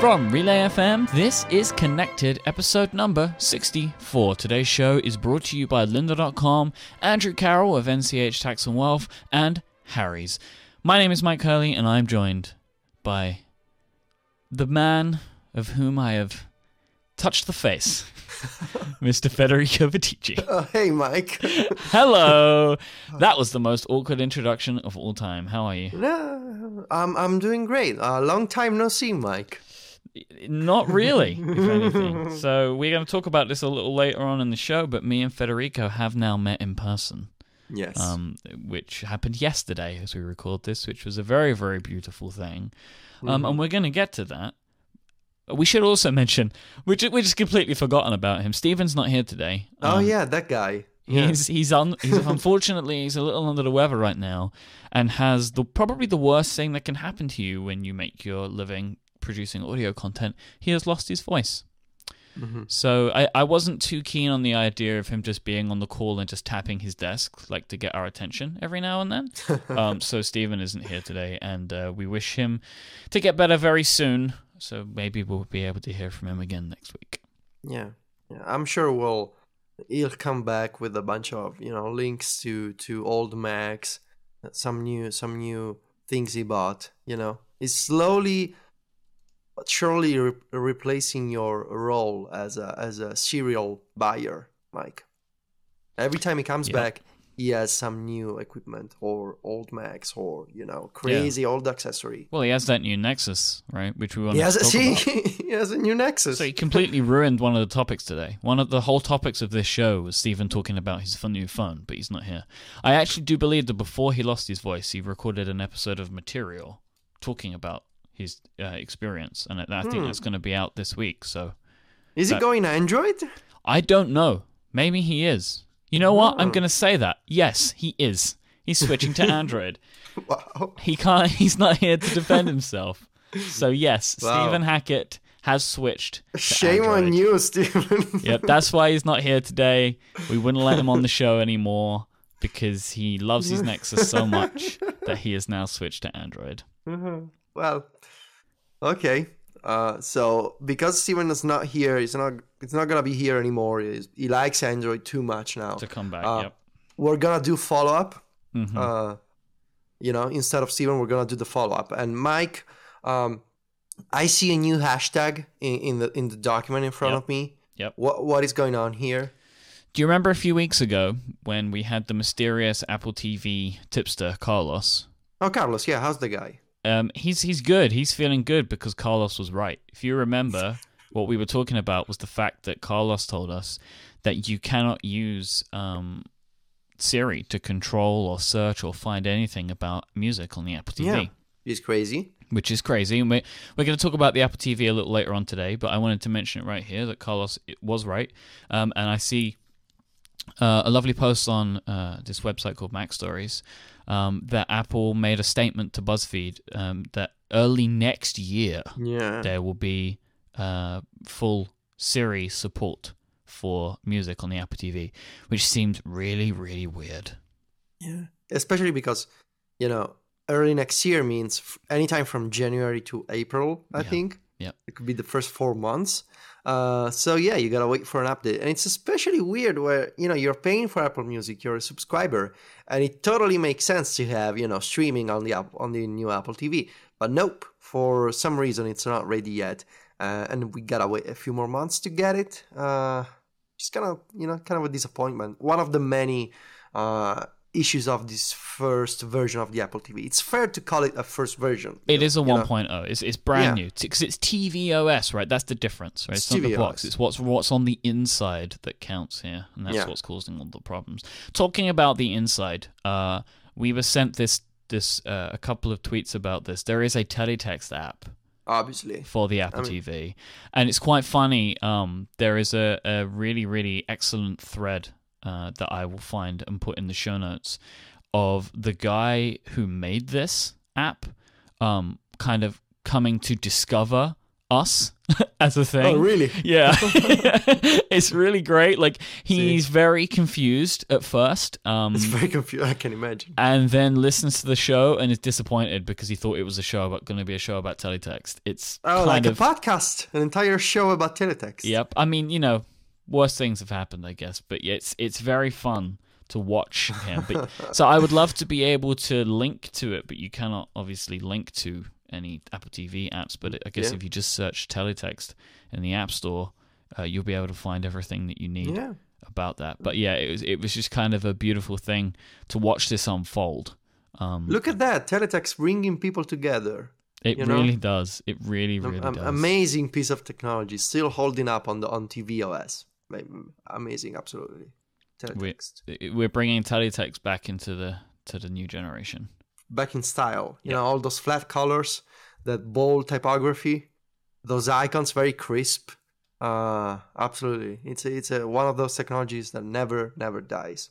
From Relay FM, this is Connected, episode number 64. Today's show is brought to you by Lynda.com, Andrew Carroll of NCH Tax and Wealth, and Harry's. My name is Myke Hurley, and I'm joined by the man of whom I have touched the face, Mr. Federico Viticci. Oh, hey, Myke. Hello! That was the most awkward introduction of all time. How are you? no, I'm I'm doing great. Uh, long time no see, Myke. Not really, if anything. So we're going to talk about this a little later on in the show, but me and Federico have now met in person, Yes. um, which happened yesterday as we record this, which was a very, very beautiful thing. Um, and we're going to get to that. We should also mention, we ju- we just completely forgotten about him. Stephen's not here today. oh Um, yeah, that guy. Yeah. He's he's un, he's unfortunately he's a little under the weather right now, and has the probably the worst thing that can happen to you when you make your living producing audio content. He has lost his voice. Mm-hmm. So I, I wasn't too keen on the idea of him just being on the call and just tapping his desk like to get our attention every now and then. um, so Stephen isn't here today, and uh, we wish him to get better very soon. So maybe we'll be able to hear from him again next week. yeah. Yeah. I'm sure we'll he'll come back with a bunch of you know links to to old Macs, some new some new things he bought. You know, he's slowly but surely re- replacing your role as a as a serial buyer, Myke. Every time he comes Yep. back, he has some new equipment or old Macs or you know crazy old accessory. Well, he has that new Nexus, right? Which we want He to has talk see, about. he has a new Nexus. So he completely ruined one of the topics today. One of the whole topics of this show was Stephen talking about his fun new phone, but he's not here. I actually do believe that before he lost his voice, he recorded an episode of Material talking about his uh, experience, and I think Hmm. that's going to be out this week. So Is that- it going to Android? I don't know. Maybe he is. You know what? I'm Oh. going to say that. Yes, he is. He's switching to Android. Wow. He can't. He's not here to defend himself. So yes, Wow. Stephen Hackett has switched. Shame Android. on you, Stephen. Yep, that's why he's not here today. We wouldn't let him on the show anymore because he loves his Nexus so much that he has now switched to Android. Well, okay. Uh, so because Stephen is not here, he's not. It's not gonna be here anymore. He's, he likes Android too much now. To come back, Uh, yep. We're gonna do follow up. Mhm. Uh, you know, instead of Stephen, we're gonna do the follow up. And Myke, um, I see a new hashtag in, in the in the document in front Yep. of me. Yep. What what is going on here? Do you remember a few weeks ago when we had the mysterious Apple TV tipster Carlos? Oh, Carlos. Yeah, how's the guy? Um, he's he's good. He's feeling good because Carlos was right. If you remember, what we were talking about was the fact that Carlos told us that you cannot use um, Siri to control or search or find anything about music on the Apple TV. Yeah. He's crazy. which is crazy. And we're, we're going to talk about the Apple TV a little later on today, but I wanted to mention it right here that Carlos was right. Um, and I see uh, a lovely post on uh, this website called MacStories um, that Apple made a statement to BuzzFeed um, that early next year Yeah. there will be uh, full Siri support for music on the Apple TV, which seemed really, really weird. Yeah. Especially because, you know, early next year means f- anytime from January to April, I Yeah. think. Yeah. It could be the first four months. Uh, so yeah, you gotta wait for an update. And it's especially weird where, you know, you're paying for Apple Music, you're a subscriber, and it totally makes sense to have, you know, streaming on the app on the new Apple TV. But nope, for some reason it's not ready yet. Uh, and we gotta wait a few more months to get it. Uh, just kind of, you know, kind of a disappointment. One of the many uh, issues of this first version of the Apple TV. It's fair to call it a first version. It is a you know? 1.0. It's, it's brand Yeah. new because it's tvOS, right? That's the difference, right? It's, It's not the box. It's what's what's on the inside that counts here, and that's Yeah. what's causing all the problems. Talking about the inside, uh, we were sent this this uh, a couple of tweets about this. There is a teletext app Obviously. for the Apple I mean- TV, and it's quite funny. Um, there is a, a really really excellent thread uh, that I will find and put in the show notes of the guy who made this app, um, kind of coming to discover us as a thing. Oh, really? Yeah. it's really great. Like he's very confused at first. Um It's very confused. I can imagine. and then listens to the show and is disappointed because he thought it was a show about going to be a show about teletext. It's Oh, like of a podcast, an entire show about teletext. Yep. I mean, you know, worse things have happened, I guess, but yeah, it's it's very fun to watch him. But so I would love to be able to link to it, but you cannot obviously link to any Apple TV apps. But I guess Yeah. if you just search teletext in the App Store, uh, you'll be able to find everything that you need Yeah. about that. But yeah, it was it was just kind of a beautiful thing to watch this unfold. Um, Look at that. Teletext bringing people together. it you know? really does. It really, really does. amazing piece of technology. Still holding up on the on tvOS. Like, Amazing, absolutely. Teletext. It- We're bringing teletext back into the to the new generation. Back in style. You Yeah. know, all those flat colors, that bold typography, those icons very crisp. Uh absolutely. It's a, it's a, one of those technologies that never never dies.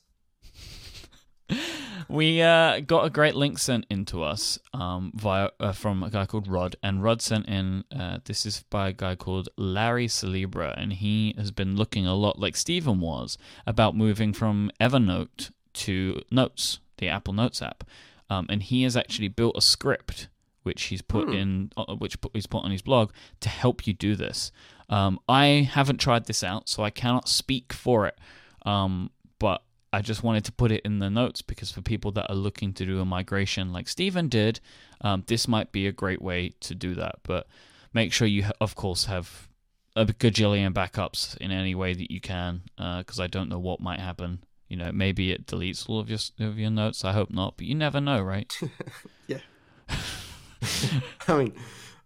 We uh, got a great link sent in to us um, via uh, from a guy called Rod, and Rod sent in. Uh, this is by a guy called Larry Salibra, and he has been looking a lot like Stephen was about moving from Evernote to Notes, the Apple Notes app, um, and he has actually built a script which he's put in, uh, which put, he's put on his blog to help you do this. Um, I haven't tried this out, so I cannot speak for it. Um, but I just wanted to put it in the notes because for people that are looking to do a migration like Stephen did, um, this might be a great way to do that. But make sure you, of course, have a gajillion backups in any way that you can, because I don't know what might happen. You know, maybe it deletes all of your of your notes. I hope not, but you never know, right? Yeah. I mean,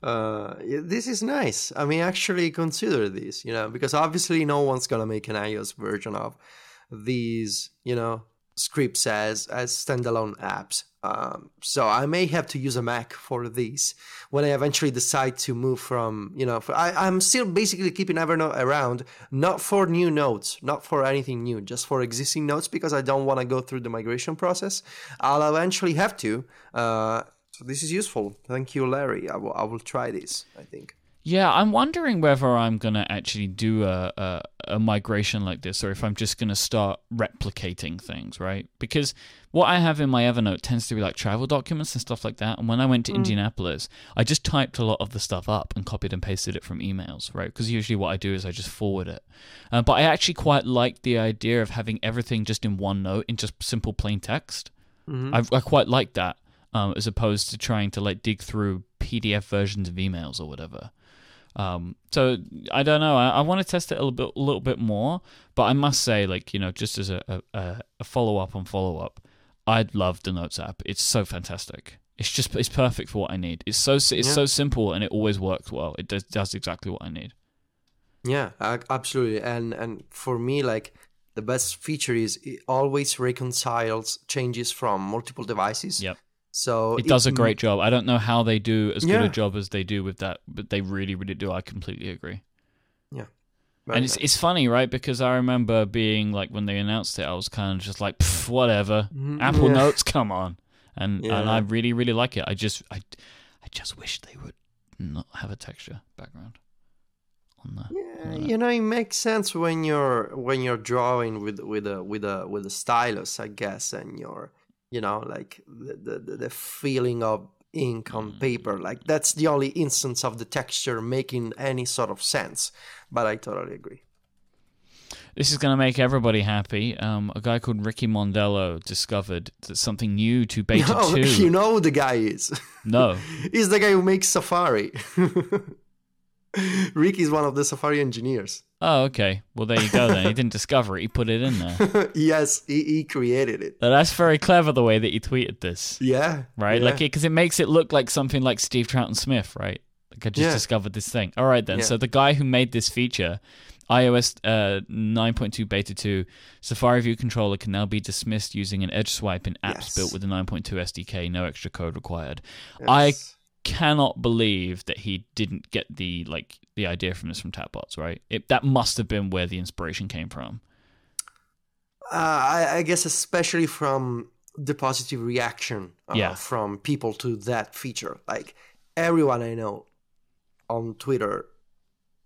uh, this is nice. I mean, actually consider this, you know, because obviously no one's gonna make an iOS version of these, you know, scripts as as standalone apps. Um, so I may have to use a Mac for these when I eventually decide to move from, you know, for, I, I'm still basically keeping Evernote around, not for new notes, not for anything new, just for existing notes because I don't want to go through the migration process. I'll eventually have to. Uh, so this is useful. Thank you, Larry. I will, I will try this, I think. Yeah, I'm wondering whether I'm gonna actually do a, a a migration like this, or if I'm just gonna start replicating things, right? Because what I have in my Evernote tends to be like travel documents and stuff like that. And when I went to Indianapolis, I just typed a lot of the stuff up and copied and pasted it from emails, right? Because usually what I do is I just forward it. Uh, but I actually quite like the idea of having everything just in one note in just simple plain text. I, I quite like that, um, as opposed to trying to like dig through PDF versions of emails or whatever. Um, so I don't know. I, I want to test it a little bit, a little bit more. But I must say, like you know, just as a a, a follow up on follow up, I love the Notes app. It's so fantastic. It's just it's perfect for what I need. It's so it's Yeah. so simple and it always works well. It does does exactly what I need. Yeah, absolutely. And and for me, like the best feature is it always reconciles changes from multiple devices. Yep. So It does a great job. I don't know how they do as good a job as they do with that, but they really, really do. I completely agree. Very and it's it's funny, right? Because I remember being like when they announced it, I was kind of just like, "Pff, whatever. Mhm, Apple yeah. Notes, come on. And Yeah. and I really, really like it. I just I I just wish they would not have a texture background on the. Yeah, on you know, it makes sense when you're when you're drawing with with a with a with a stylus, I guess, and you're you know like the the, the feeling of ink on Mm. paper. Like that's the only instance of the texture making any sort of sense. But I totally agree. This is going to make everybody happy. Um, a guy called Ricky Mondello discovered that something new to Beta No, 2. you know who the guy is. no. He's the guy who makes Safari. Rick is one of the Safari engineers. Oh, okay. Well, there you go then. He didn't discover it. He put it in there. yes, he, he created it. Now, That's very clever the way that you tweeted this. Yeah. right? yeah. Like, because it makes it look like something like Steve Troughton Smith, right? Like, I just Yeah. discovered this thing. All right, then. Yeah. So the guy who made this feature, iOS uh, 9.2 Beta 2, Safari View Controller can now be dismissed using an edge swipe in apps Yes. built with the 9.2 SDK, no extra code required. I Yes. Cannot believe that he didn't get the like the idea from this from Tapbots, right? It, that must have been where the inspiration came from. Uh, I, I guess especially from the positive reaction uh, Yeah. from people to that feature. Like everyone I know on Twitter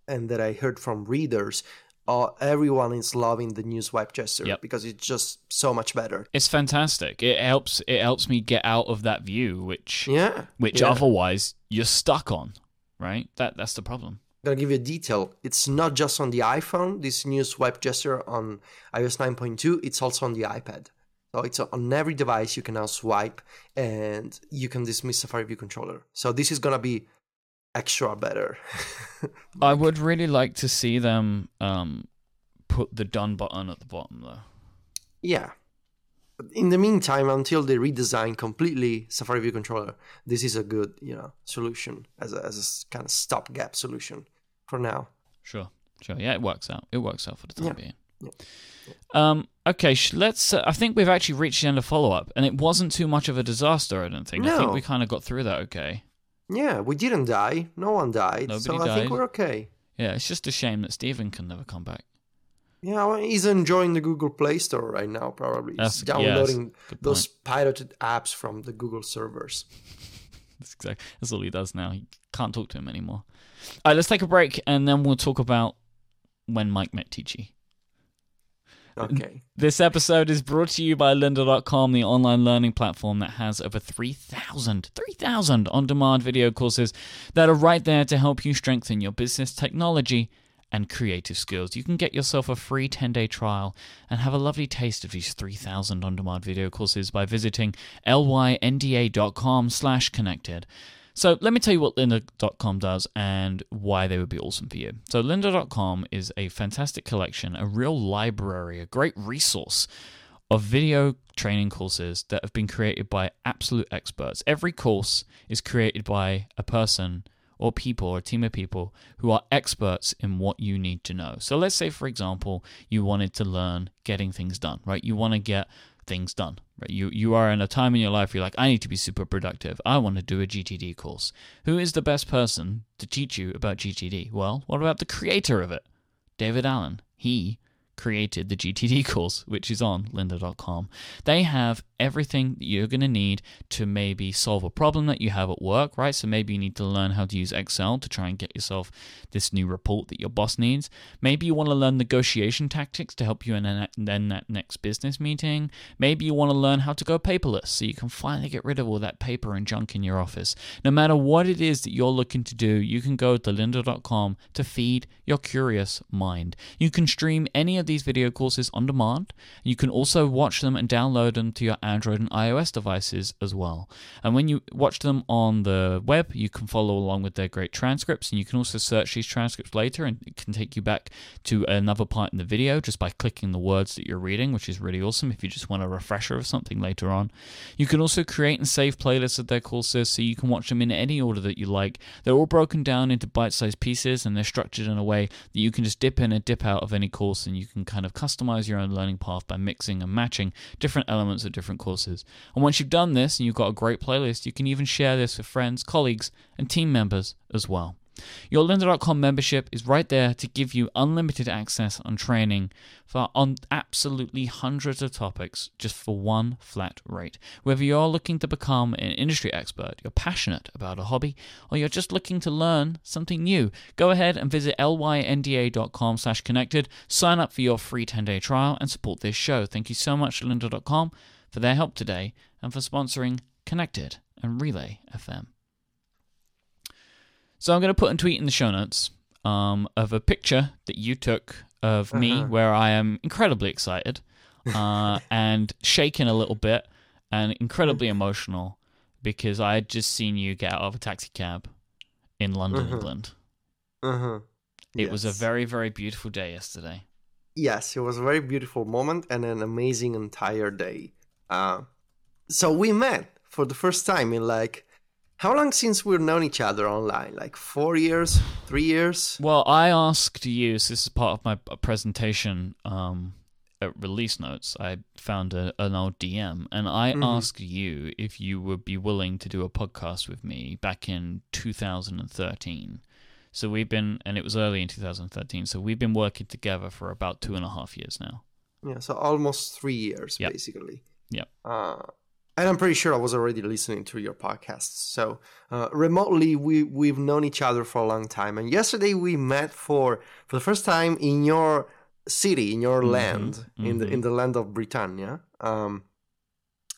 and that I heard from readers, uh, everyone is loving the new swipe gesture Yep. because it's just so much better. It's fantastic. It helps. It helps me get out of that view, which Yeah. which yeah. otherwise you're stuck on. Right. That that's the problem. I'm gonna give you a detail. It's not just on the iPhone. This new swipe gesture on iOS 9.2. It's also on the iPad. So it's on every device. You can now swipe, and you can dismiss Safari View Controller. So this is gonna be extra better. I would really like to see them um, put the done button at the bottom though. yeah. In the meantime, until they redesign completely Safari View Controller, this is a good, you know, solution as a, as a kind of stopgap solution for now. Sure, sure. Yeah, it works out. It works out for the time Yeah. being. Yeah. Um, okay, sh- let's. Uh, I think we've actually reached the end of follow up, and it wasn't too much of a disaster. I don't think. No. I think we kind of got through that. Okay. Yeah, we didn't die. No one died. Nobody so I think we're okay. Yeah, it's just a shame that Stephen can never come back. Yeah, well, he's enjoying the Google Play Store right now. Probably That's- he's downloading good those pirated apps from the Google servers. That's exactly. That's all he does now. He can't talk to him anymore. All right, let's take a break, and then we'll talk about when Myke met Ticci. Okay. This episode is brought to you by lynda.com, the online learning platform that has over 3,000, 3,000 on demand video courses that are right there to help you strengthen your business technology and creative skills. You can get yourself a free 10 day trial and have a lovely taste of these 3,000 on demand video courses by visiting lynda.com slash connected. So let me tell you what lynda.com does and why they would be awesome for you. So lynda.com is a fantastic collection, a real library, a great resource of video training courses that have been created by absolute experts. Every course is created by a person or people or a team of people who are experts in what you need to know. So let's say for example, you wanted to learn getting things done, right? You want to get things done. Right? You you are in a time in your life you're like, I need to be super productive. I want to do a GTD course. Who is the best person to teach you about GTD? Well, what about the creator of it? David Allen. He created the GTD course, which is on lynda.com. They have everything that you're going to need to maybe solve a problem that you have at work, right? So maybe you need to learn how to use Excel to try and get yourself this new report that your boss needs. Maybe you want to learn negotiation tactics to help you in a- then that next business meeting. Maybe you want to learn how to go paperless so you can finally get rid of all that paper and junk in your office. No matter what it is that you're looking to do, you can go to lynda.com to feed your curious mind. You can stream any of these video courses on demand. You can also watch them and download them to your Android and iOS devices as well. And when you watch them on the web, you can follow along with their great transcripts, and you can also search these transcripts later, and it can take you back to another part in the video just by clicking the words that you're reading, which is really awesome if you just want a refresher of something later on. You can also create and save playlists of their courses so you can watch them in any order that you like. They're all broken down into bite sized pieces and they're structured in a way that you can just dip in and dip out of any course and you can kind of customize your own learning path by mixing and matching different elements of different courses. And once you've done this and you've got a great playlist, you can even share this with friends, colleagues, and team members as well. Your lynda.com membership is right there to give you unlimited access on training for on absolutely hundreds of topics just for one flat rate. Whether you're looking to become an industry expert, you're passionate about a hobby, or you're just looking to learn something new, go ahead and visit lynda.com slash connected, sign up for your free 10-day trial, and support this show. Thank you so much lynda.com for their help today and for sponsoring Connected and Relay FM. So I'm going to put a tweet in the show notes um, of a picture that you took of me Uh-huh. where I am incredibly excited uh, and shaken a little bit and incredibly emotional because I had just seen you get out of a taxi cab in London, Mhm. England. Uh-huh. It was a very, very beautiful day yesterday. Yes, it was a very beautiful moment and an amazing entire day. Uh, so we met for the first time in like how long since we've known each other online? Like four years, three years? Well, I asked you, so this is part of my presentation um, at release notes. I found a, an old DM, and I Mhm. asked you if you would be willing to do a podcast with me back in 2013. So we've been, and it was early in 2013, so we've been working together for about two and a half years now. Yeah, so almost three years Yep. basically. Yep. Uh, and I'm pretty sure I was already listening to your podcasts. So uh, remotely, we we've known each other for a long time, and yesterday we met for for the first time in your city, in your mm-hmm, land, mm-hmm. in the in the land of Britannia. Um,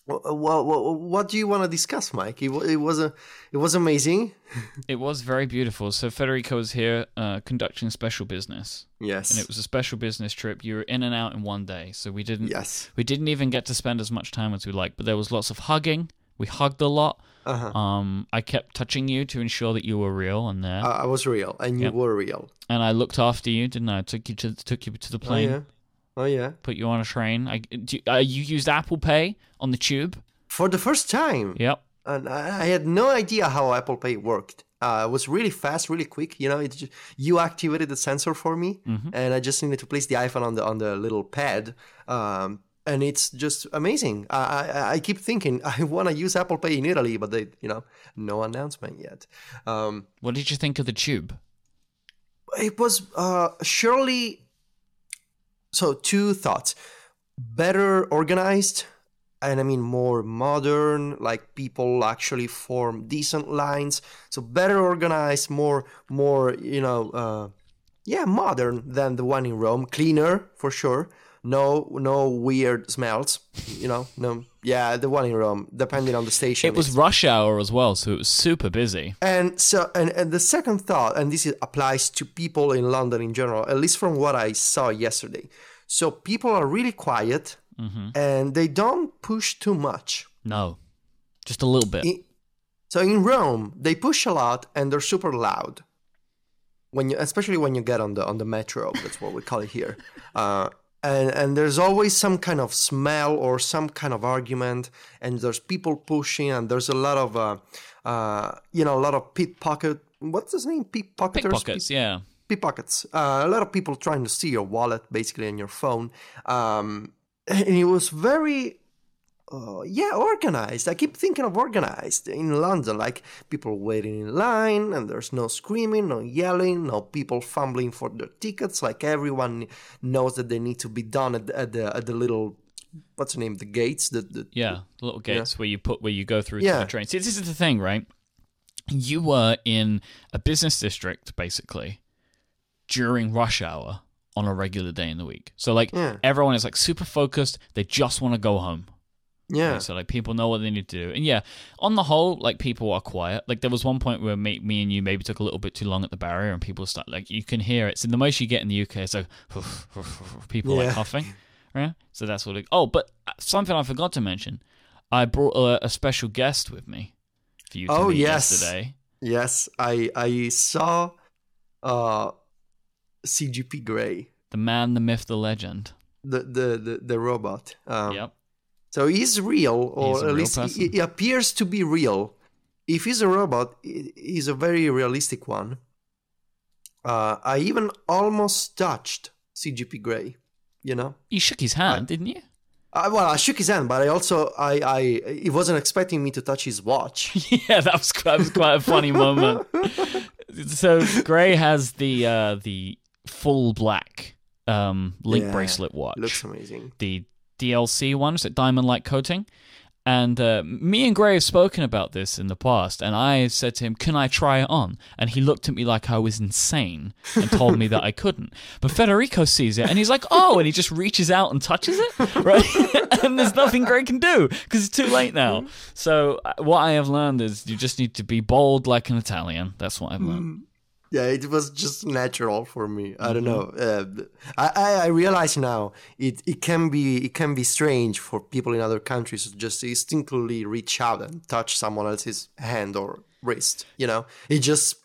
well, well, what do you want to discuss, Myke? It, it was a, it was amazing. it was very beautiful. So Federico was here uh, conducting special business. Yes, and it was a special business trip. You were in and out in one day, so we didn't. Yes, we didn't even get to spend as much time as we liked. But there was lots of hugging. We hugged a lot. Uh-huh. Um, I kept touching you to ensure that you were real and there. Uh, I was real, and you yep. were real. And I looked after you, didn't I? I took you to took you to the plane. Oh yeah. Oh yeah. Put you on a train. I do, uh, you used Apple Pay on the tube for the first time. Yep. And I had no idea how Apple Pay worked. Uh, it was really fast, really quick. You know, it just, you activated the sensor for me, mm-hmm. and I just needed to place the iPhone on the on the little pad. Um, and it's just amazing. I, I, I keep thinking I want to use Apple Pay in Italy, but they, you know, no announcement yet. Um, what did you think of the tube? It was uh, surely so two thoughts: better organized and I mean more modern, like people actually form decent lines, so better organized, more more you know, uh, yeah, modern than the one in Rome, cleaner for sure. No, no weird smells. You know, no. Yeah, the one in Rome, depending on the station. It was rush hour as well, so it was super busy. And so, and, and the second thought, and this is, applies to people in London in general, at least from what I saw yesterday. So people are really quiet mm-hmm. and they don't push too much. No, just a little bit. In, so in Rome, they push a lot and they're super loud. When you, especially when you get on the on the metro, that's what we call it here. Uh, and and there's always some kind of smell or some kind of argument, and there's people pushing, and there's a lot of uh, uh, you know, a lot of pickpocket. What's his name? Pickpocketers. Pickpockets, yeah pickpockets. Uh, a lot of people trying to see your wallet, basically, and your phone. Um, and it was very uh, yeah, organized. I keep thinking of organized in London, like people waiting in line and there's no screaming, no yelling, no people fumbling for their tickets. Like everyone knows that they need to be done at, at the at the little what's the name? The gates. The, the yeah, the little gates yeah. where you put where you go through yeah. the train. See, this is the thing, right? You were in a business district basically during rush hour on a regular day in the week. So like yeah. everyone is like super focused. They just want to go home. Yeah. Right? So like people know what they need to do, and yeah, on the whole, like people are quiet. Like there was one point where me, me and you maybe took a little bit too long at the barrier, and people start like you can hear it. It's in the most you get in the UK. It's like people yeah. like huffing, right? So that's what. It, oh, but uh, something I forgot to mention. I brought a, a special guest with me for you to oh, yes. yesterday. Yes, I I saw. Uh, CGP Grey. The man, the myth, the legend. The the the, the robot. Um, yep. So he's real, or at least he, he, appears to be real. If he's a robot, he's a very realistic one. Uh, I even almost touched CGP Grey. You know, you shook his hand, I, didn't you? I, well, I shook his hand, but I also I I he wasn't expecting me to touch his watch. yeah, that was that was quite a funny moment. so Grey has the uh, the full black um, link yeah, bracelet watch. Looks amazing. The DLC ones, that diamond like coating. And uh, me and Grey have spoken about this in the past, and I said to him, "Can I try it on?" And he looked at me like I was insane and told me that I couldn't. But Federico sees it, and he's like, "Oh!" And he just reaches out and touches it, right? and there's nothing Grey can do because it's too late now. So uh, what I have learned is you just need to be bold like an Italian. That's what I've learned. Yeah it was just natural for me. I don't mm-hmm. know uh, i i realize now it it can be it can be strange for people in other countries to just instinctively reach out and touch someone else's hand or wrist you know? It just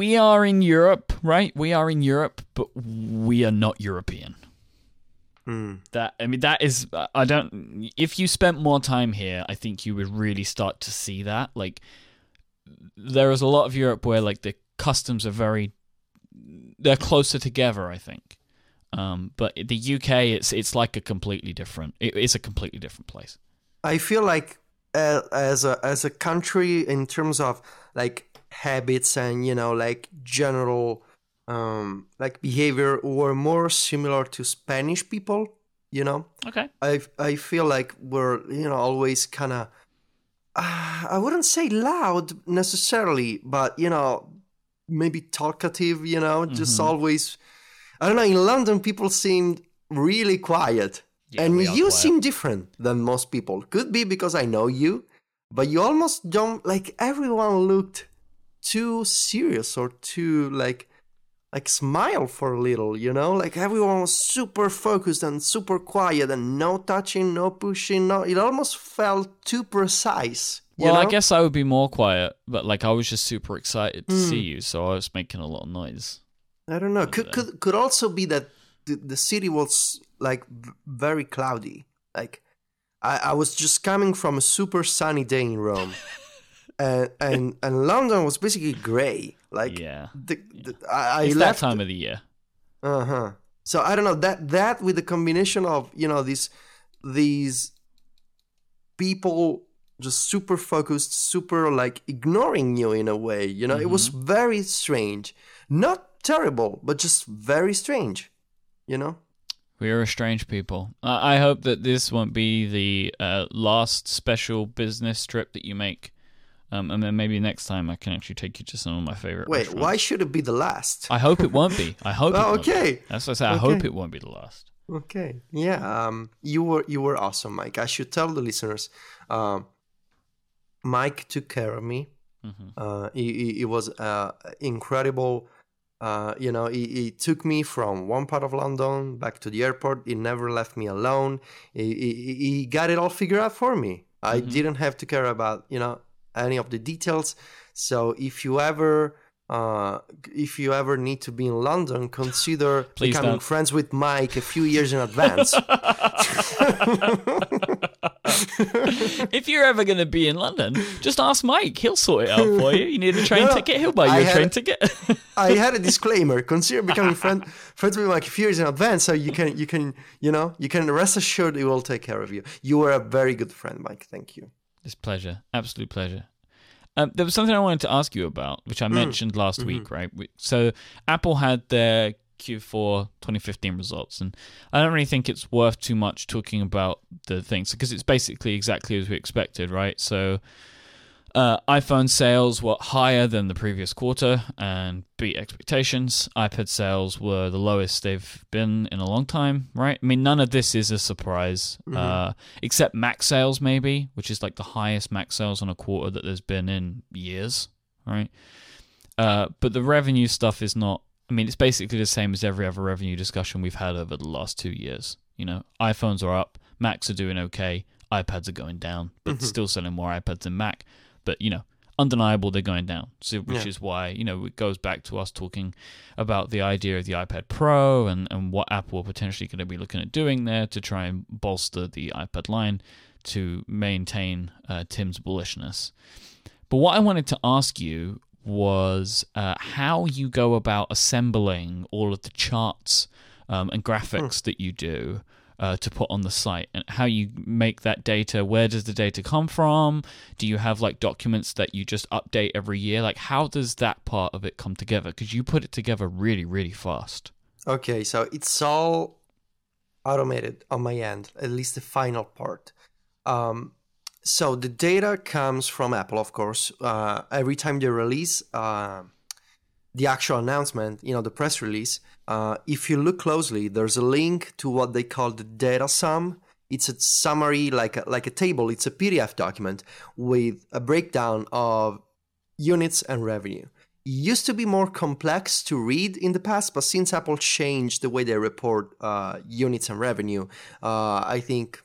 we are in europe right? We are in europe but we are not european. Mm. that i mean that is i don't if you spent more time here i think you would really start to see that. Like there is a lot of europe where like the customs are very they're closer together, I think. Um, but the UK, it's it's like a completely different. It, it's a completely different place. I feel like uh, as a as a country in terms of like habits and you know like general um, like behavior, we're more similar to Spanish people. You know. Okay. I I feel like we're you know always kind of uh, I wouldn't say loud necessarily, but you know, maybe talkative. You know, just Mhm. always. I don't know. In London, people seemed really quiet, Yeah, and you quiet. seem different than most people. Could be because I know you, but you almost don't like. Everyone looked too serious or too like like smile for a little, you know? Like everyone was super focused and super quiet and no touching, no pushing, no it almost felt too precise. Well, I guess I would be more quiet, but like I was just super excited to Hmm. see you, so I was making a lot of noise. I don't know. Could could could also be that the, the city was like very cloudy. Like I, I was just coming from a super sunny day in Rome. and, and and London was basically gray. Like yeah, the, the, I, I it's left that time of the year. Uh huh. So I don't know that that with the combination of you know these these people just super focused, super like ignoring you in a way. You know, it was very strange. Not terrible, but just very strange. You know. We are a strange people. I I hope that this won't be the uh, last special business trip that you make, um, and then maybe next time I can actually take you to some of my favorite. Wait, restaurants. why should it be the last? I hope it won't be. I hope. Oh, won't be. okay. That's what I say. I hope it won't be the last. Okay. Yeah. Um. You were you were awesome, Myke. I should tell the listeners. Um. Myke took care of me. Mhm. Uh, he, he, he was uh, incredible. Uh, you know, he, he took me from one part of London back to the airport. He never left me alone. He, he, he got it all figured out for me. I Mhm. didn't have to care about you know any of the details. So if you ever uh, if you ever need to be in London, consider Please becoming don't. friends with Mike a few years in advance. if you're ever going to be in London, just ask Myke. He'll sort it out for you. You need a train No, ticket, he'll buy you I a train ticket. I had a disclaimer. Consider becoming friend, friends with like a few years in advance, so you can you can you know you can rest assured he will take care of you. You were a very good friend, Myke. Thank you. It's pleasure, absolute pleasure. Um, there was something I wanted to ask you about, which I Mm. mentioned last Mm-hmm. week, right? So Apple had their Q4 2015 results, and I don't really think it's worth too much talking about the things because it's basically exactly as we expected, right? So uh, iPhone sales were higher than the previous quarter and beat expectations. iPad sales were the lowest they've been in a long time, right? I mean, none of this is a surprise, uh, except Mac sales, maybe, which is like the highest Mac sales on a quarter that there's been in years, right? Uh, but the revenue stuff is not. I mean, it's basically the same as every other revenue discussion we've had over the last two years. You know, iPhones are up, Macs are doing okay, iPads are going down, but still selling more iPads than Mac. But you know, undeniable they're going down. So, which Yeah. is why you know it goes back to us talking about the idea of the iPad Pro and and what Apple are potentially going to be looking at doing there to try and bolster the iPad line to maintain uh, Tim's bullishness. But what I wanted to ask you was uh, how you go about assembling all of the charts um, and graphics that you do uh, to put on the site, and how you make that data. Where does the data come from? Do you have like documents that you just update every year? Like, how does that part of it come together? Because you put it together really, really fast. Okay, so it's all automated on my end, at least the final part. Um, so the data comes from Apple, of course. Uh, every time they release uh, the actual announcement, you know, the press release, uh, if you look closely, there's a link to what they call the data sum. It's a summary, like a, like a table. It's a PDF document with a breakdown of units and revenue. It used to be more complex to read in the past, but since Apple changed the way they report uh, units and revenue, uh, I think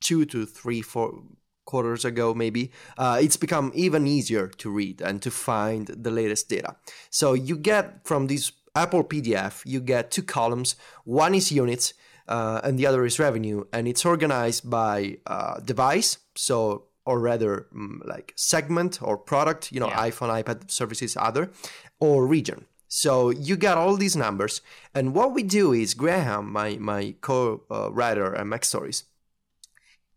two to three, four quarters ago, maybe, uh, it's become even easier to read and to find the latest data. So you get from this Apple PDF, you get two columns. One is units, uh, and the other is revenue, and it's organized by uh, device. So or rather mm, like segment or product, you know, Yeah. iPhone, iPad, services, other, or region. So you got all these numbers, and what we do is Graham, my my co-writer at MacStories,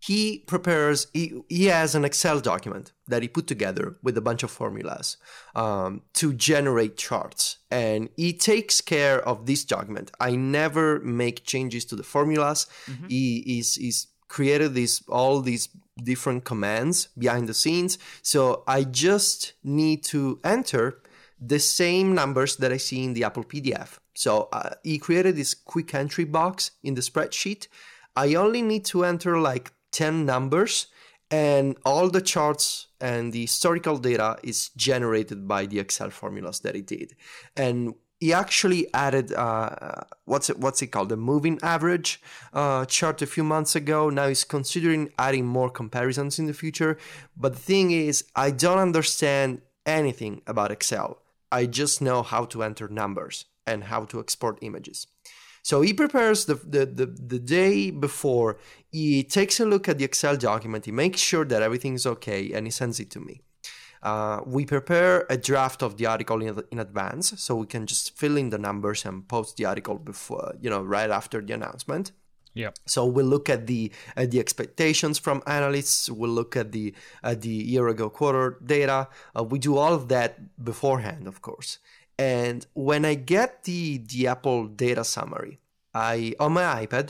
he prepares. He, he has an Excel document that he put together with a bunch of formulas um, to generate charts, and he takes care of this document. I never make changes to the formulas. He is is created these all these different commands behind the scenes. So I just need to enter the same numbers that I see in the Apple PDF. So uh, he created this quick entry box in the spreadsheet. I only need to enter like 10 numbers and all the charts and the historical data is generated by the Excel formulas that he did. And he actually added uh, what's it what's it called the moving average uh, chart a few months ago. Now he's considering adding more comparisons in the future. But the thing is, I don't understand anything about Excel. I just know how to enter numbers and how to export images. So he prepares the, the, the, the, day before, he takes a look at the Excel document, he makes sure that everything's okay, and he sends it to me. Uh, we prepare a draft of the article in, in advance, so we can just fill in the numbers and post the article before, you know, right after the announcement. Yeah. So we'll look at the at the expectations from analysts. We'll look at the at the year ago quarter data. Uh, we do all of that beforehand, of course. And when I get the the Apple data summary, I on my iPad,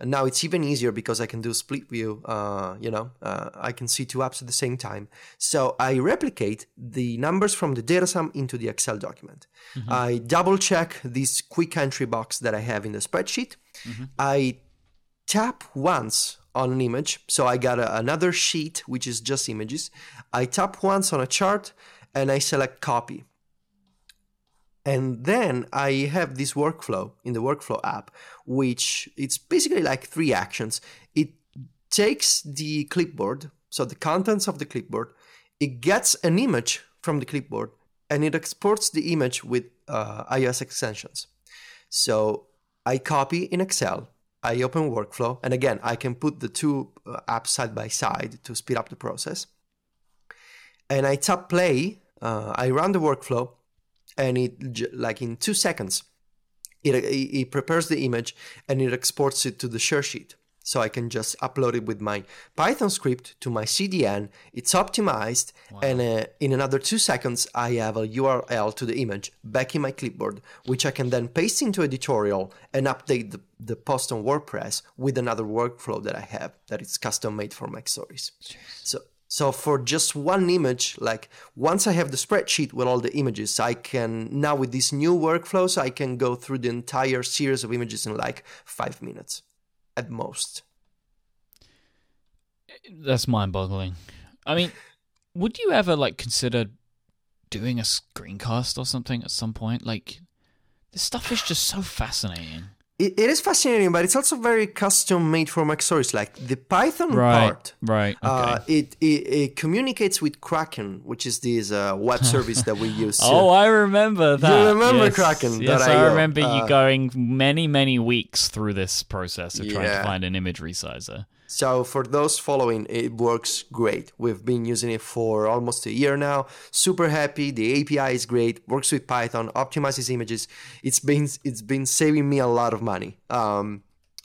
and now it's even easier because I can do split view. Uh, you know, uh, I can see two apps at the same time. So I replicate the numbers from the data sum into the Excel document. Mm-hmm. I double check this quick entry box that I have in the spreadsheet. Mm-hmm. I tap once on an image. So I got a, another sheet, which is just images. I tap once on a chart and I select copy. And then I have this workflow in the workflow app, which it's basically like three actions. It takes the clipboard, so the contents of the clipboard, it gets an image from the clipboard, and it exports the image with uh, iOS extensions. So I copy in Excel, I open workflow, and again, I can put the two uh, apps side by side to speed up the process. And I tap play, uh, I run the workflow, and it like in two seconds, it, it prepares the image and it exports it to the share sheet so I can just upload it with my Python script to my CDN. It's optimized, wow. and uh, in another two seconds, I have a URL to the image back in my clipboard, which I can then paste into editorial and update the, the post on WordPress with another workflow that I have that is custom made for MacStories. So. So for just one image, like once I have the spreadsheet with all the images, I can now with these new workflows, I can go through the entire series of images in like five minutes at most. That's mind-boggling. I mean, would you ever like consider doing a screencast or something at some point? Like, this stuff is just so fascinating. It, it is fascinating, but it's also very custom made for MacStories. Like the Python right, part, right? Uh, okay. Uh, it, it, it communicates with Kraken, which is this uh, web service that we use. oh, I remember that. You remember yes. Kraken? Yes, I, I, remember uh, you going many many weeks through this process of trying to find an image resizer. So for those following, it works great. We've been using it for almost a year now. Super happy. The API is great. Works with Python. Optimizes images. It's been it's been saving me a lot of money. Um,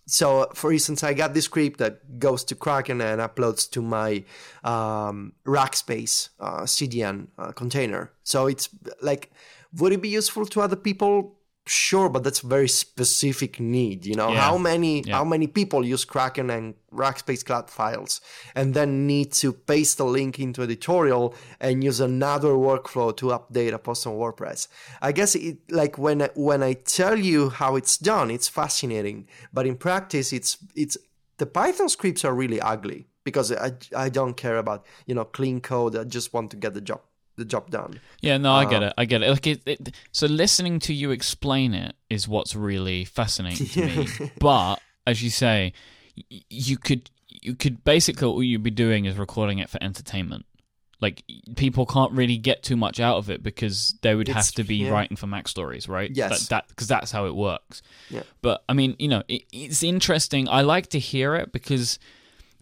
so for instance, I got this script that goes to Kraken and uploads to my um, Rackspace uh, CDN uh, container. So it's like, would it be useful to other people? Sure but that's a very specific need you know yeah. how many yeah. how many people use kraken and rackspace cloud files and then need to paste a link into editorial and use another workflow to update a post on wordpress i guess it like when when i tell you how it's done it's fascinating but in practice it's it's the python scripts are really ugly because i i don't care about you know clean code i just want to get the job the job done. Yeah, no, I get uh, it. I get it. Like it, it, so listening to you explain it is what's really fascinating to me. But as you say, you could you could basically all you'd be doing is recording it for entertainment. Like people can't really get too much out of it because they would it's, have to be yeah. writing for MacStories, right? Yes, that because that, that's how it works. Yeah. But I mean, you know, it, it's interesting. I like to hear it because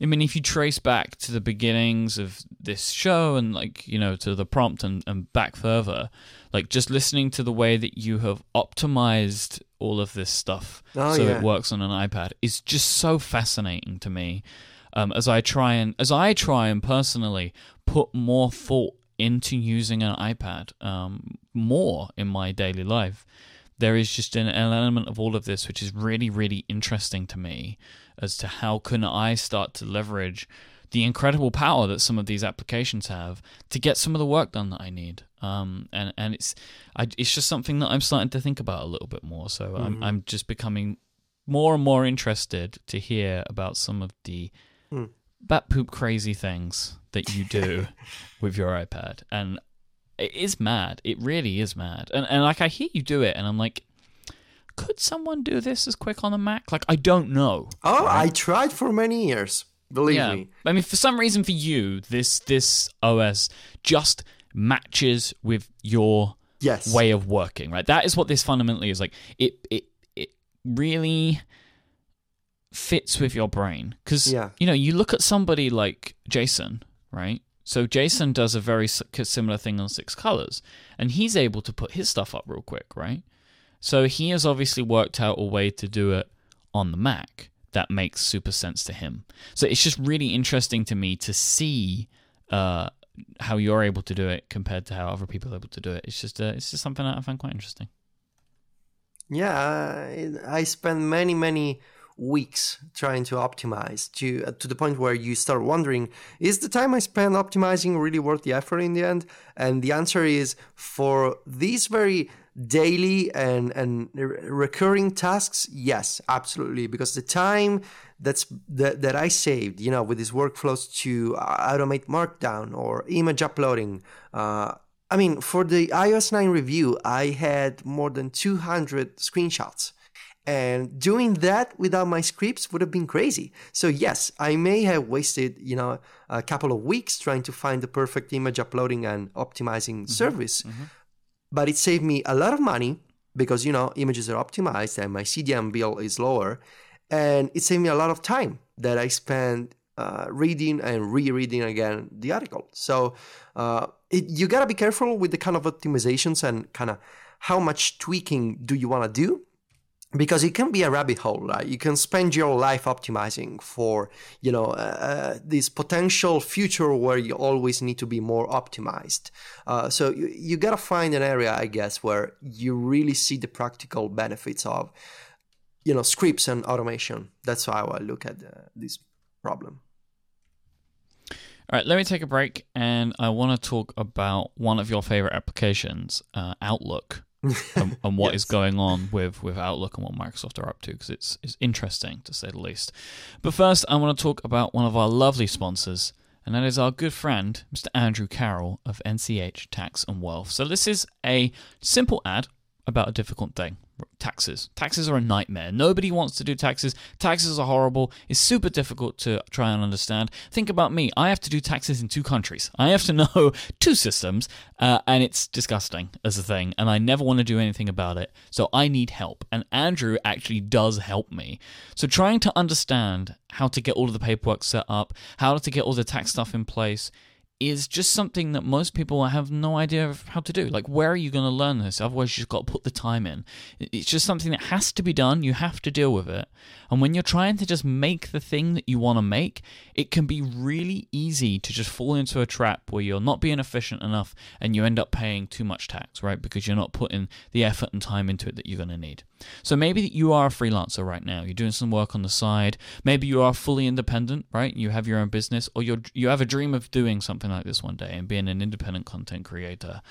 I mean, if you trace back to the beginnings of this show and, like, you know, to the prompt and, and back further, like, just listening to the way that you have optimized all of this stuff oh, so yeah. it works on an iPad is just so fascinating to me. Um, as I try and as I try and personally put more thought into using an iPad um, more in my daily life, there is just an, an element of all of this which is really, really interesting to me as to how can I start to leverage the incredible power that some of these applications have to get some of the work done that I need. Um, and and it's I, it's just something that I'm starting to think about a little bit more. So mm-hmm. I'm I'm just becoming more and more interested to hear about some of the mm. bat poop crazy things that you do with your iPad. And it is mad. It really is mad. And and like I hear you do it, and I'm like, could someone do this as quick on a Mac? Like I don't know. Oh, right? I tried for many years. Believe yeah. me. I mean, for some reason, for you, this this OS just matches with your yes. way of working. Right. That is what this fundamentally is. Like it it it really fits with your brain because yeah. you know you look at somebody like Jason, right? So Jason does a very similar thing on Six Colors, and he's able to put his stuff up real quick, right? So he has obviously worked out a way to do it on the Mac that makes super sense to him. So it's just really interesting to me to see uh, how you're able to do it compared to how other people are able to do it. It's just uh, it's just something that I find quite interesting. Yeah, I spend many many weeks trying to optimize to uh, to the point where you start wondering is the time i spend optimizing really worth the effort in the end and the answer is for these very daily and and recurring tasks yes absolutely because the time that's that, that i saved you know with these workflows to uh, automate markdown or image uploading uh, i mean for the ios 9 review i had more than 200 screenshots and doing that without my scripts would have been crazy so yes i may have wasted you know a couple of weeks trying to find the perfect image uploading and optimizing mm-hmm. service mm-hmm. But it saved me a lot of money because you know images are optimized and my CDN bill is lower. And it saved me a lot of time that i spent uh, reading and rereading again the article. So uh, it, you gotta be careful with the kind of optimizations and kind of how much tweaking do you want to do because it can be a rabbit hole right? You can spend your life optimizing for you know uh, uh, this potential future where you always need to be more optimized. Uh, so you, you got to find an area i guess where you really see the practical benefits of you know scripts and automation. That's how i look at uh, this problem. All right, let me take a break, and I want to talk about one of your favorite applications, uh, Outlook and, and, what yes. is going on with, with Outlook and what Microsoft are up to because it's, it's interesting to say the least. But first, I want to talk about one of our lovely sponsors, and that is our good friend, Mr. Andrew Carroll of NCH Tax and Wealth. So, this is a simple ad about a difficult thing taxes. Taxes are a nightmare. Nobody wants to do taxes. Taxes are horrible. It's super difficult to try and understand. Think about me. I have to do taxes in two countries. I have to know two systems, uh, and it's disgusting as a thing, and I never want to do anything about it. So I need help, and Andrew actually does help me. So trying to understand how to get all of the paperwork set up, how to get all the tax stuff in place, is just something that most people have no idea of how to do. Like, where are you going to learn this? Otherwise, you've got to put the time in. It's just something that has to be done. You have to deal with it. And when you're trying to just make the thing that you want to make, it can be really easy to just fall into a trap where you're not being efficient enough and you end up paying too much tax, right? Because you're not putting the effort and time into it that you're going to need. So maybe you are a freelancer right now. You're doing some work on the side. Maybe you are fully independent, right? You have your own business, or you you have a dream of doing something like this one day and being an independent content creator.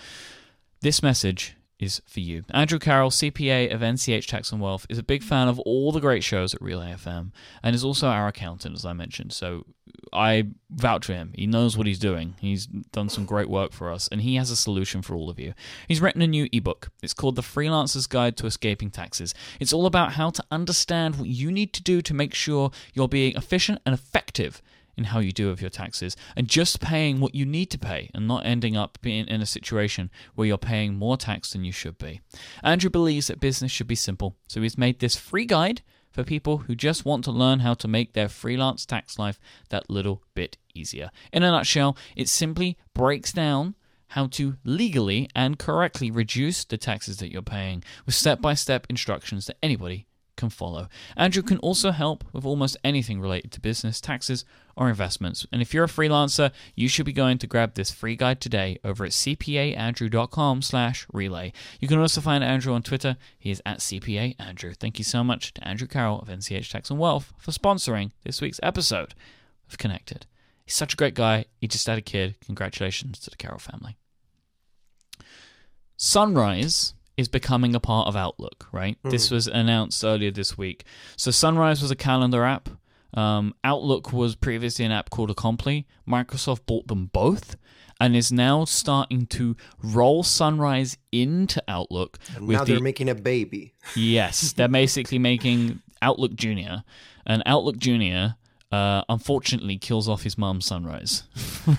This message is for you. Andrew Carroll, CPA of NCH Tax and Wealth, is a big fan of all the great shows at Relay FM and is also our accountant, as I mentioned. So I vouch for him. He knows what he's doing. He's done some great work for us, and he has a solution for all of you. He's written a new ebook. It's called The Freelancer's Guide to Escaping Taxes. It's all about how to understand what you need to do to make sure you're being efficient and effective in how you do with your taxes and just paying what you need to pay and not ending up being in a situation where you're paying more tax than you should be. Andrew believes that business should be simple, so he's made this free guide for people who just want to learn how to make their freelance tax life that little bit easier. In a nutshell, it simply breaks down how to legally and correctly reduce the taxes that you're paying with step by step instructions that anybody can follow. Andrew can also help with almost anything related to business, taxes, or investments. And if you're a freelancer, you should be going to grab this free guide today over at cpaandrew.com slash relay. You can also find Andrew on Twitter. He is at cpaandrew. Thank you so much to Andrew Carroll of NCH Tax and Wealth for sponsoring this week's episode of Connected. He's such a great guy. He just had a kid. Congratulations to the Carroll family. Sunrise is becoming a part of Outlook, right? Mm. This was announced earlier this week. So Sunrise was a calendar app. Um, Outlook was previously an app called Acompli. Microsoft bought them both and is now starting to roll Sunrise into Outlook. And now they're the, making a baby. yes, they're basically making Outlook Junior. And Outlook Junior uh, unfortunately kills off his mom sunrise.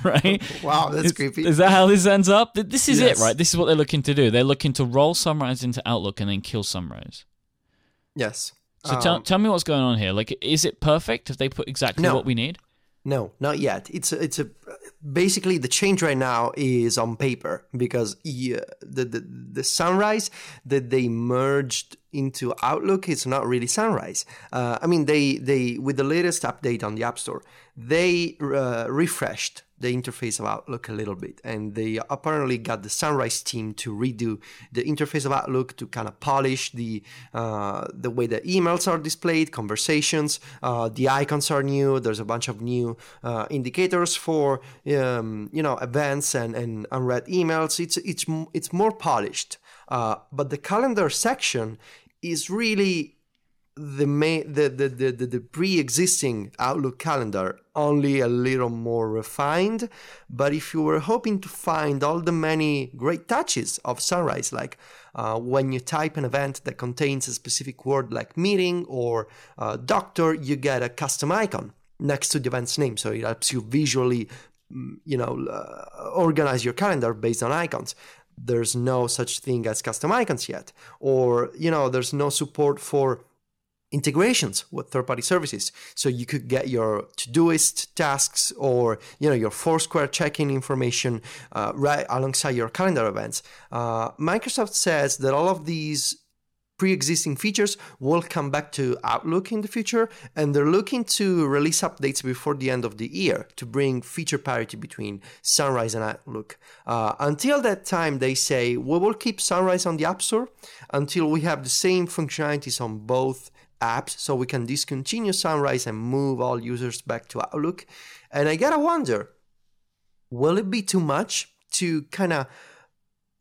Right? Wow that's is, creepy. is that how this ends up? This is yes. it right? This is what they're looking to do. They're looking to roll sunrise into outlook and then kill sunrise. Yes. So um, tell, tell me what's going on here. Like is it perfect? Have they put exactly no. what we need no, not yet. It's a, it's a basically the change right now is on paper because the, the the sunrise that they merged into Outlook is not really sunrise. Uh, I mean, they they with the latest update on the App Store, they uh, refreshed the interface of Outlook a little bit, and they apparently got the Sunrise team to redo the interface of Outlook to kind of polish the uh, the way the emails are displayed, conversations. Uh, the icons are new. There's a bunch of new uh, indicators for um, you know events and, and unread emails. It's it's it's more polished. Uh, but the calendar section is really the main the, the, the, the, the pre-existing outlook calendar only a little more refined but if you were hoping to find all the many great touches of sunrise like uh, when you type an event that contains a specific word like meeting or uh, doctor you get a custom icon next to the event's name. So it helps you visually mm, you know uh, organize your calendar based on icons. There's no such thing as custom icons yet. Or you know there's no support for integrations with third-party services. So you could get your todoist tasks or you know your foursquare check-in information uh, right alongside your calendar events. Uh, microsoft says that all of these pre-existing features will come back to outlook in the future and they're looking to release updates before the end of the year to bring feature parity between sunrise and outlook. Uh, until that time they say we will keep sunrise on the app store until we have the same functionalities on both apps so we can discontinue Sunrise and move all users back to Outlook. And I gotta wonder, will it be too much to kind of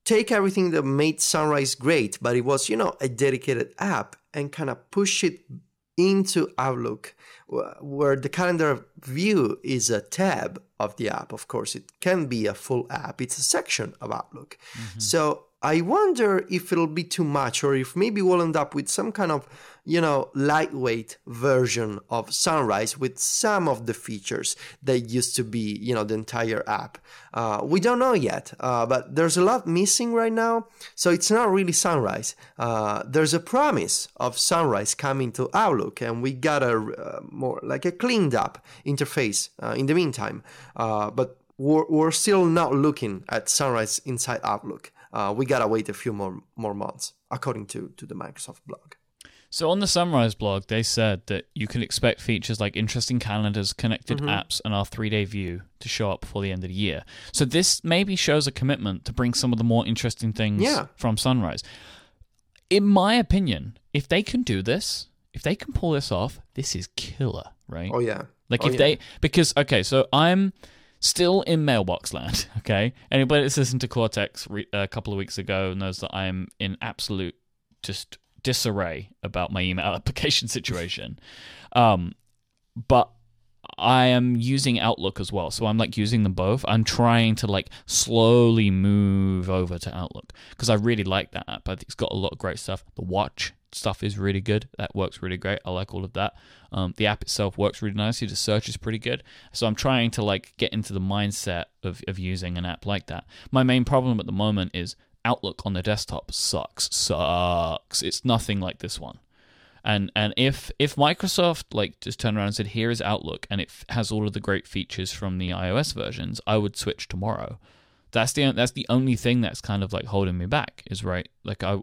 take everything that made Sunrise great, but it was, you know, a dedicated app and kind of push it into Outlook, where the calendar view is a tab of the app. Of course, it can be a full app, it's a section of Outlook. Mm-hmm. So I wonder if it'll be too much or if maybe we'll end up with some kind of, you know, lightweight version of Sunrise with some of the features that used to be, you know, the entire app. Uh, we don't know yet, uh, but there's a lot missing right now. So it's not really Sunrise. Uh, there's a promise of Sunrise coming to Outlook, and we got a uh, more like a cleaned up interface uh, in the meantime. Uh, but we're, we're still not looking at Sunrise inside Outlook we gotta wait a few more more months, according to to the Microsoft blog. So on the Sunrise blog, they said that you can expect features like interesting calendars, connected mm-hmm. apps, and our three-day view to show up before the end of the year. So this maybe shows a commitment to bring some of the more interesting things yeah. from Sunrise. In my opinion, if they can do this, if they can pull this off, this is killer, right? Oh yeah. Like oh, if yeah. they because okay, so I'm still in mailbox land. Okay, anybody that's listened to Cortex re- a couple of weeks ago knows that I'm in absolute just disarray about my email application situation. Um, but I am using Outlook as well, so I'm like using them both. I'm trying to like slowly move over to Outlook because I really like that app. I think it's got a lot of great stuff. The watch stuff is really good. That works really great. I like all of that. Um, the app itself works really nicely. The search is pretty good. So I'm trying to like get into the mindset of, of using an app like that. My main problem at the moment is Outlook on the desktop sucks. Sucks. It's nothing like this one. And and if if Microsoft like just turned around and said here is Outlook and it has all of the great features from the iOS versions, I would switch tomorrow. That's the that's the only thing that's kind of like holding me back is right like I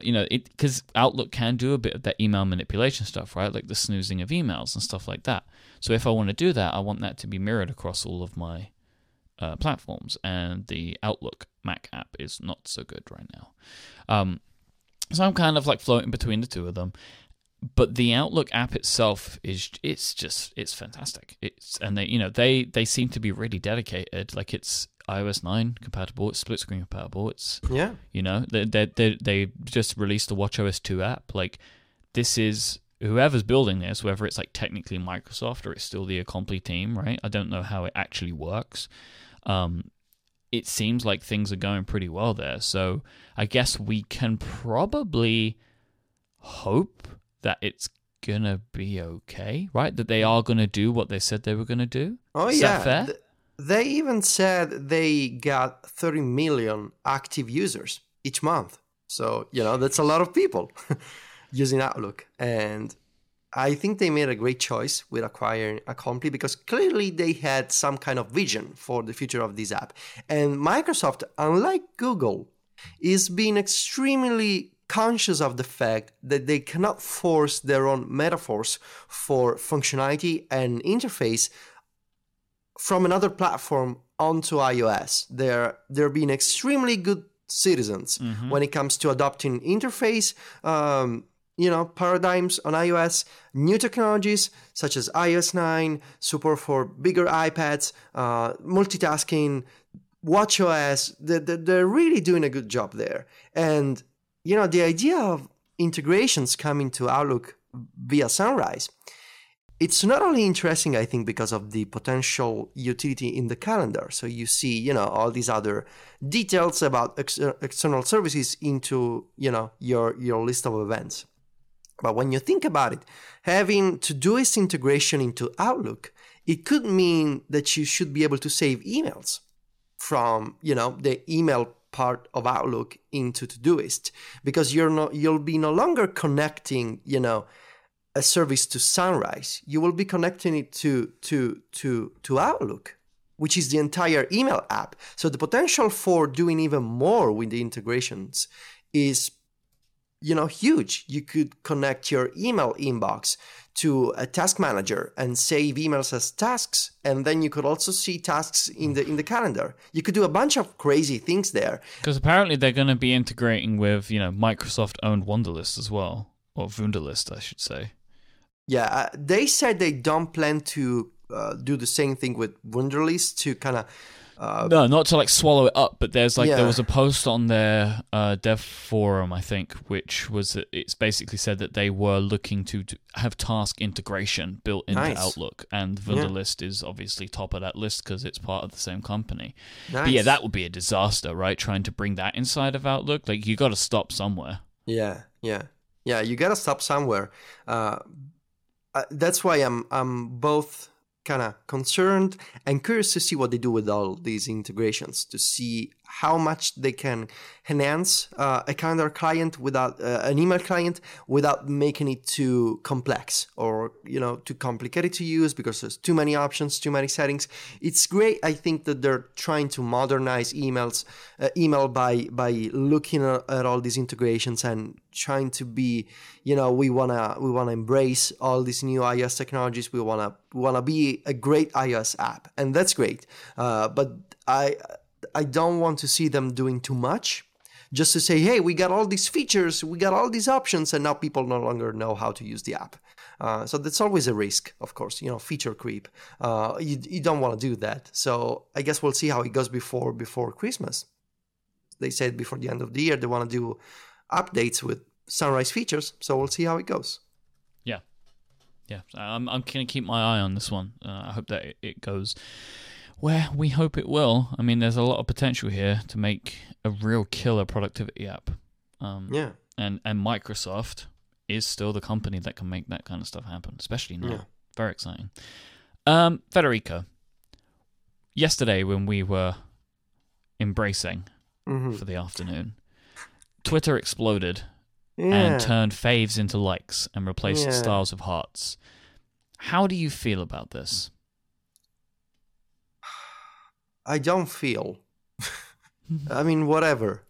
you know, it because Outlook can do a bit of that email manipulation stuff, right? Like the snoozing of emails and stuff like that. So if I want to do that, I want that to be mirrored across all of my uh, platforms, and the Outlook Mac app is not so good right now. Um, so I'm kind of like floating between the two of them. But the Outlook app itself is it's just it's fantastic. It's and they you know they they seem to be really dedicated. Like it's iOS 9 compatible, it's split screen compatible. It's Yeah. you know they they they, they just released the WatchOS 2 app. Like this is whoever's building this, whether it's like technically Microsoft or it's still the Acompli team, right? I don't know how it actually works. Um, it seems like things are going pretty well there. So I guess we can probably hope that it's gonna be okay, right? That they are gonna do what they said they were gonna do. Oh Is yeah. that fair? Th- they even said they got 30 million active users each month. So, you know, that's a lot of people using Outlook. And I think they made a great choice with acquiring Acompli because clearly they had some kind of vision for the future of this app. And Microsoft, unlike Google, is being extremely conscious of the fact that they cannot force their own metaphors for functionality and interface from another platform onto iOS. They're they're being extremely good citizens when it comes to adopting interface, um, you know, paradigms on iOS, new technologies such as iOS 9, support for bigger iPads, uh, multitasking, WatchOS. They're, they're- really doing a good job there. And you know, the idea of integrations coming to Outlook via Sunrise it's not only interesting, I think, because of the potential utility in the calendar. So you see, you know, all these other details about ex- external services into, you know, your your list of events. But when you think about it, having To Todoist integration into Outlook, it could mean that you should be able to save emails from, you know, the email part of Outlook into Todoist because you're not you'll be no longer connecting, you know, a service to Sunrise. You will be connecting it to to to to Outlook, which is the entire email app. So the potential for doing even more with the integrations is you know huge. You could connect your email inbox to a task manager and save emails as tasks and then you could also see tasks in the in the calendar you could do a bunch of crazy things there Because apparently they're going to be integrating with you know Microsoft owned Wunderlist as well, or Wunderlist, I should say. Yeah, uh, they said they don't plan to uh, do the same thing with Wunderlist to kind of. Uh, No, not to like swallow it up, but there's like Yeah. there was a post on their uh, dev forum, I think, which was it's basically said that they were looking to have task integration built into Nice. Outlook, and Wunderlist is obviously top of that list because it's part of the same company. nice. But yeah, that would be a disaster, right? Trying to bring that inside of Outlook, like you got to stop somewhere. Yeah, yeah, yeah. You gotta stop somewhere. Uh, uh, that's why I'm I'm both kind of concerned and curious to see what they do with all these integrations to see how much they can enhance uh, a calendar client without uh, an email client without making it too complex or you know too complicated to use because there's too many options too many settings. It's great i think that they're trying to modernize emails uh, email by by looking at, at all these integrations and trying to be you know we want to we want to embrace all these new ios technologies. We want to want to be a great ios app and that's great. Uh, but i i don't want to see them doing too much. Just to say hey we got all these features we got all these options and now people no longer know how to use the app. Uh, so that's always a risk of course you know feature creep. Uh, you, you don't want to do that. So i guess we'll see how it goes before before christmas. They said before the end of the year they want to do updates with sunrise features so we'll see how it goes. Yeah, yeah. I'm I'm gonna keep my eye on this one. Uh, I hope that it, it goes where we hope it will. I mean, there's a lot of potential here to make a real killer productivity app. Um, yeah and and Microsoft is still the company that can make that kind of stuff happen, especially now. Yeah. Very exciting. Um, Federico, yesterday when we were embracing Mhm. for the afternoon, Twitter exploded yeah and turned faves into likes and replaced Yeah. stars of hearts. How do you feel about this? I don't feel i mean whatever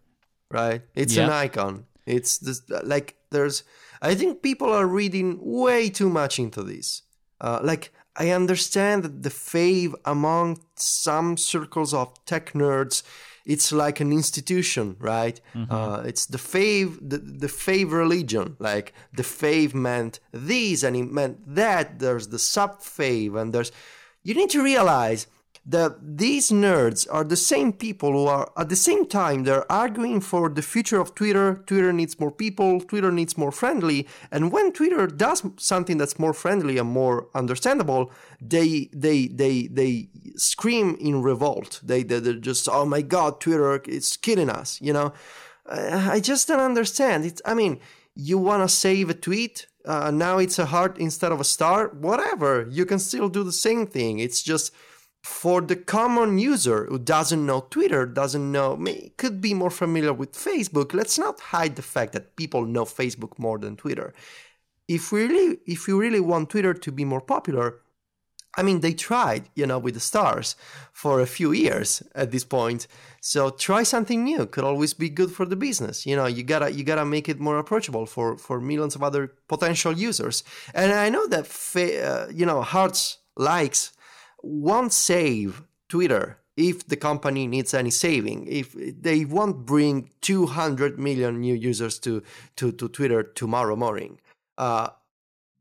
right it's an icon It's this, like there's. I think people are reading way too much into this. Uh, like I understand that the fave among some circles of tech nerds, it's like an institution, right? Uh, it's the fave, the, the fave religion. Like the fave meant this and it meant that. There's the sub fave, and there's. You need to realize that these nerds are the same people who are at the same time they're arguing for the future of Twitter. Twitter needs more people, Twitter needs more friendly, and when Twitter does something that's more friendly and more understandable, they they they they scream in revolt. They they- they're just oh my god, Twitter is killing us, you know. I I just don't understand. It's I mean, you want to save a tweet, uh, now it's a heart instead of a star, whatever. You can still do the same thing. It's just for the common user who doesn't know Twitter, doesn't know, may, could be more familiar with Facebook. Let's not hide the fact that people know Facebook more than Twitter. If we really, if you really want Twitter to be more popular, I mean, they tried, you know, with the stars for a few years at this point. So try something new. Could always be good for the business. You know, you gotta you gotta make it more approachable for for millions of other potential users. And I know that fa- uh, you know hearts likes won't save Twitter if the company needs any saving. If they won't bring 200 million new users to to to Twitter tomorrow morning. Uh,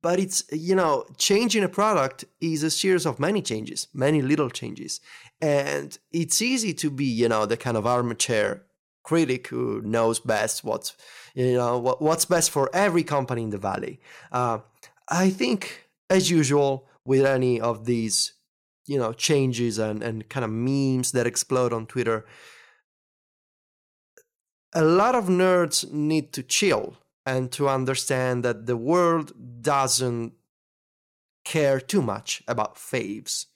but it's you know changing a product is a series of many changes many little changes and it's easy to be you know the kind of armchair critic who knows best what's you know what, what's best for every company in the valley uh, i think as usual with any of these you know changes and, and kind of memes that explode on twitter a lot of nerds need to chill and to understand that the world doesn't care too much about faves.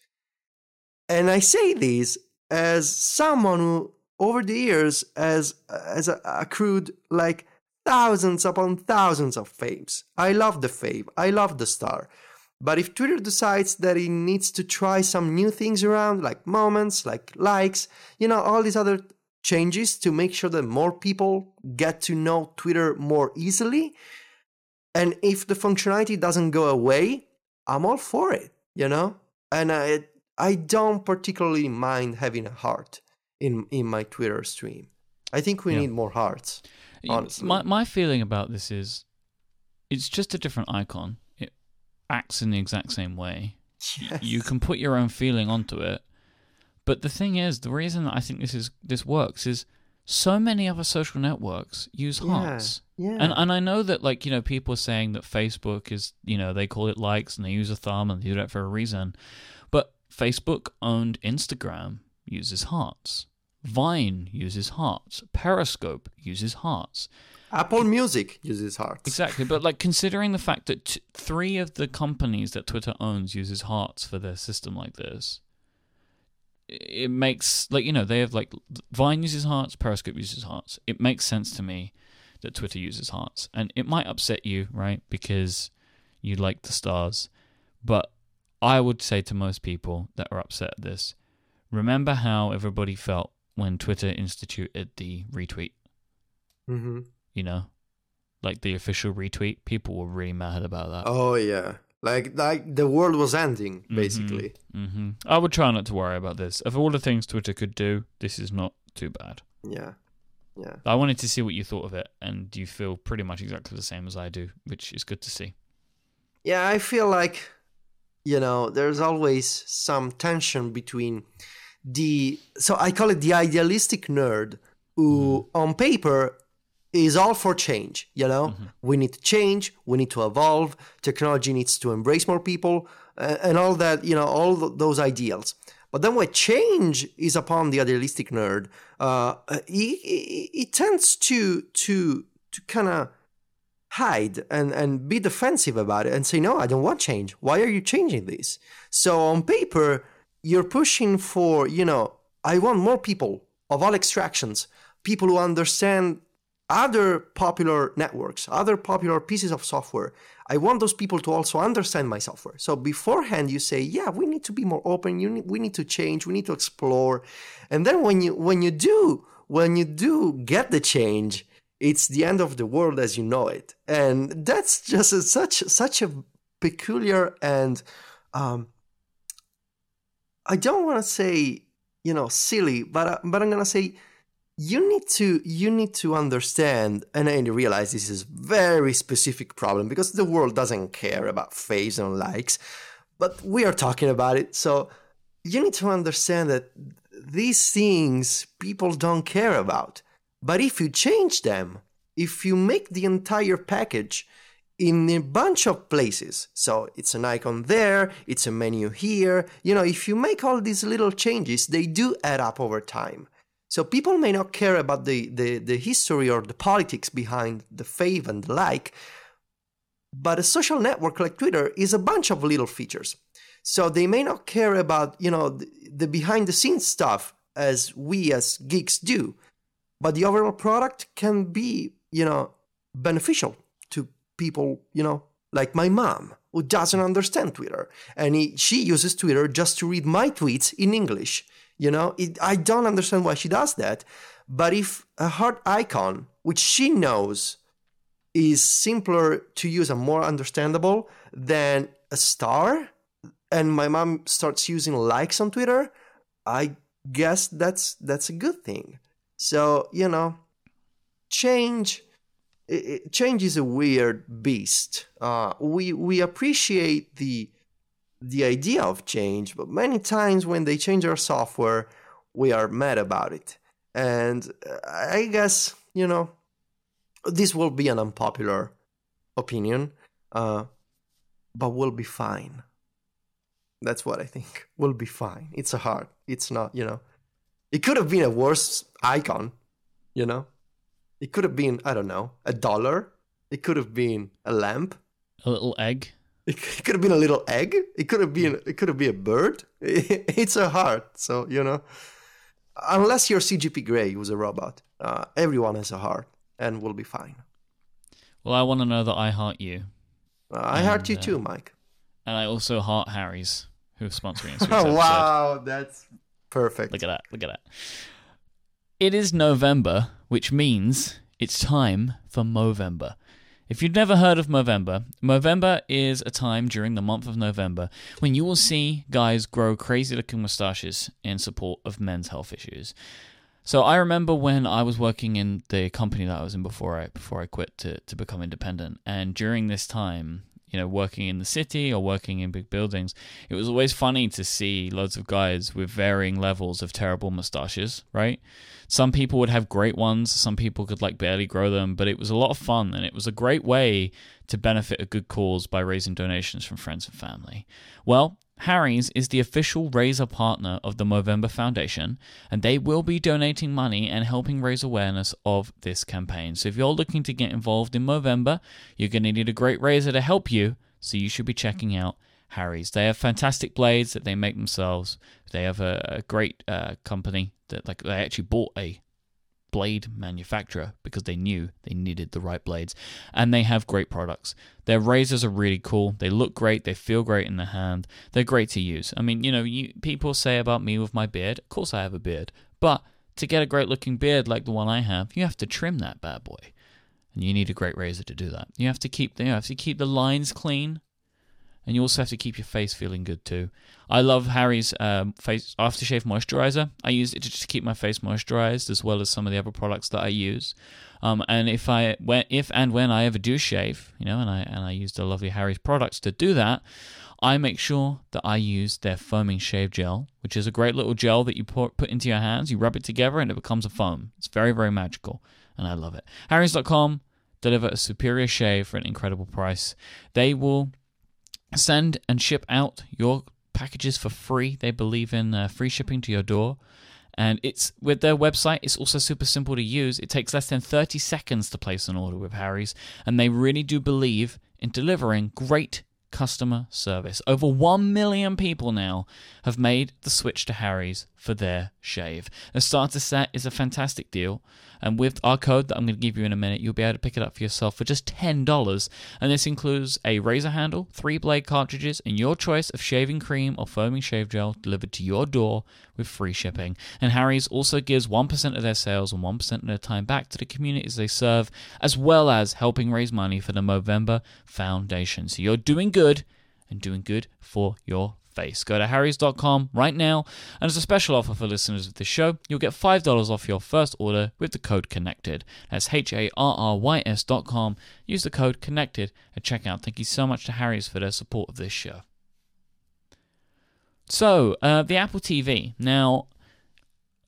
And I say this as someone who, over the years, has, has accrued like thousands upon thousands of faves. I love the fave, I love the star. But if Twitter decides that it needs to try some new things around, like moments, like likes, you know, all these other changes to make sure that more people get to know Twitter more easily. And if the functionality doesn't go away, I'm all for it, you know? And I I don't particularly mind having a heart in in my Twitter stream. I think we Yeah. need more hearts. Honestly. My my feeling about this is, it's just a different icon. Acts in the exact same way. Yes. You can put your own feeling onto it, but the thing is, the reason that I think this is this works is so many other social networks use Yeah, hearts. yeah. And and I know that like you know people are saying that Facebook is you know they call it likes and they use a thumb and they do that for a reason, but Facebook owned Instagram uses hearts, Vine uses hearts, Periscope uses hearts. Apple Music uses hearts. Exactly, but like considering the fact that t- three of the companies that Twitter owns uses hearts for their system like this, it makes like you know they have like Vine uses hearts, Periscope uses hearts. It makes sense to me that Twitter uses hearts, and it might upset you, right? Because you like the stars, but I would say to most people that are upset at this, remember how everybody felt when Twitter instituted the retweet. hmm You know, like the official retweet. People were really mad about that. Oh yeah, like like the world was ending basically. hmm I would try not to worry about this. Of all the things Twitter could do, this is not too bad. Yeah, yeah. I wanted to see what you thought of it, and you feel pretty much exactly the same as I do, which is good to see. Yeah, I feel like, you know, there's always some tension between the. So I call it the idealistic nerd who, on paper, is all for change. You know, we need to change, we need to evolve, technology needs to embrace more people, uh, and all that, you know, all th- those ideals. But then when change is upon the idealistic nerd, uh, he, he, he tends to to to kind of hide and, and be defensive about it and say, no, I don't want change. Why are you changing this? So on paper, you're pushing for, you know, I want more people of all extractions, people who understand other popular networks, other popular pieces of software. I want those people to also understand my software. So beforehand, you say, yeah, we need to be more open. You need, we need to change. We need to explore. And then when you when you do when you do get the change, it's the end of the world as you know it, and that's just a, such such a peculiar and um, I don't want to say you know silly, but but I'm gonna say you need to you need to understand and I realize this is very specific problem because the world doesn't care about face and likes, but we are talking about it, so you need to understand that these things people don't care about. But if you change them, if you make the entire package in a bunch of places, so it's an icon there, it's a menu here, you know, if you make all these little changes, they do add up over time. So people may not care about the, the, the history or the politics behind the fave and the like, but a social network like Twitter is a bunch of little features. So they may not care about, you know, the, the behind the scenes stuff as we as geeks do but the overall product can be you know beneficial to people you know like my mom who doesn't understand twitter and he, she uses twitter just to read my tweets in english you know it, i don't understand why she does that but if a heart icon which she knows is simpler to use and more understandable than a star and my mom starts using likes on twitter i guess that's that's a good thing so, you know, change it, change is a weird beast. Uh, we we appreciate the the idea of change, but many times when they change our software, we are mad about it. And uh, I guess you know this will be an unpopular opinion, uh, but we'll be fine. That's what I think. We'll be fine. It's a heart. It's not, you know. It could have been a worse icon, you know? It could have been, I don't know, a dollar. It could have been a lamp. A little egg. It could have been a little egg. It could have been it could have been a bird. It's a heart. So, you know, unless you're CGP Grey, who's a robot, uh, everyone has a heart and we'll be fine. Well, I want to know that I heart you. Uh, I and, heart you uh, too, Myke. And I also heart Harry's, who's sponsoring us. oh, wow, that's perfect. Look at that. Look at that. It is November, which means it's time for Movember. If you've never heard of Movember, Movember is a time during the month of November when you will see guys grow crazy looking mustaches in support of men's health issues. So I remember when I was working in the company that I was in before I before I quit to, to become independent, and during this time, you know, working in the city or working in big buildings, it was always funny to see loads of guys with varying levels of terrible mustaches, right? Some people would have great ones, some people could like barely grow them, but it was a lot of fun and it was a great way to benefit a good cause by raising donations from friends and family. Well, Harry's is the official razor partner of the Movember Foundation, and they will be donating money and helping raise awareness of this campaign. So if you're looking to get involved in Movember, you're going to need a great razor to help you, so you should be checking out Harry's. They have fantastic blades that they make themselves. They have a, a great uh, company that like they actually bought a blade manufacturer because they knew they needed the right blades. And they have great products. Their razors are really cool. They look great. They feel great in the hand. They're great to use. I mean you know you, people say about me with my beard of course i have a beard. But to get a great looking beard like the one i have you have to trim that bad boy. And you need a great razor to do that. You have to keep you have to keep the lines clean and you also have to keep your face feeling good too. I love Harry's um, face aftershave moisturizer. I use it to just keep my face moisturized, as well as some of the other products that I use. Um, and if I when if and when I ever do shave, you know, and I and I use the lovely Harry's products to do that, I make sure that I use their foaming shave gel, which is a great little gel that you put put into your hands. You rub it together, and it becomes a foam. It's very very magical, and I love it. Harry's.com deliver a superior shave for an incredible price. They will send and ship out your packages for free. They believe in uh, free shipping to your door. And it's with their website, it's also super simple to use. It takes less than 30 seconds to place an order with Harry's, and they really do believe in delivering great customer service. Over 1 million people now have made the switch to Harry's for their shave. The starter set is a fantastic deal, and with our code that I'm going to give you in a minute, you'll be able to pick it up for yourself for just $10. And this includes a razor handle, three blade cartridges, and your choice of shaving cream or foaming shave gel delivered to your door with free shipping. And Harry's also gives 1% of their sales and 1% of their time back to the communities they serve, as well as helping raise money for the Movember Foundation. So you're doing good and doing good for your face. Go to harrys.com right now, and as a special offer for listeners of this show, you'll get $5 off your first order with the code CONNECTED. That's H A R R Y S.com. Use the code CONNECTED at checkout. Thank you so much to Harry's for their support of this show. So, uh, the Apple TV. Now,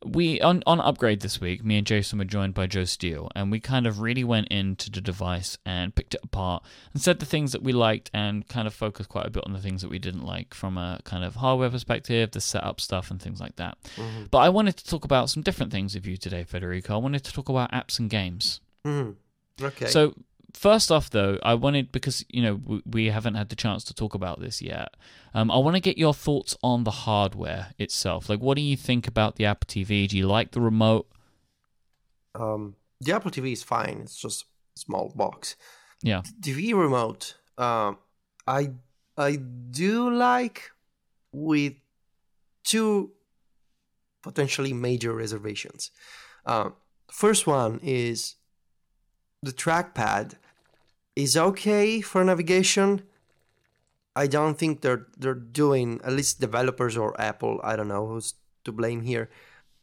we on on upgrade this week me and jason were joined by joe steel and we kind of really went into the device and picked it apart and said the things that we liked and kind of focused quite a bit on the things that we didn't like from a kind of hardware perspective the setup stuff and things like that mm-hmm. but i wanted to talk about some different things with you today federico i wanted to talk about apps and games mm-hmm. okay so first off, though, I wanted because you know we, haven't had the chance to talk about this yet. Um, I want to get your thoughts on the hardware itself. Like, what do you think about the Apple TV? Do you like the remote? Um, the Apple TV is fine. It's just a small box. Yeah. TV remote. Um, I I do like with two potentially major reservations. Uh, first one is the trackpad is okay for navigation. I don't think they're they're doing at least developers or Apple. I don't know who's to blame here.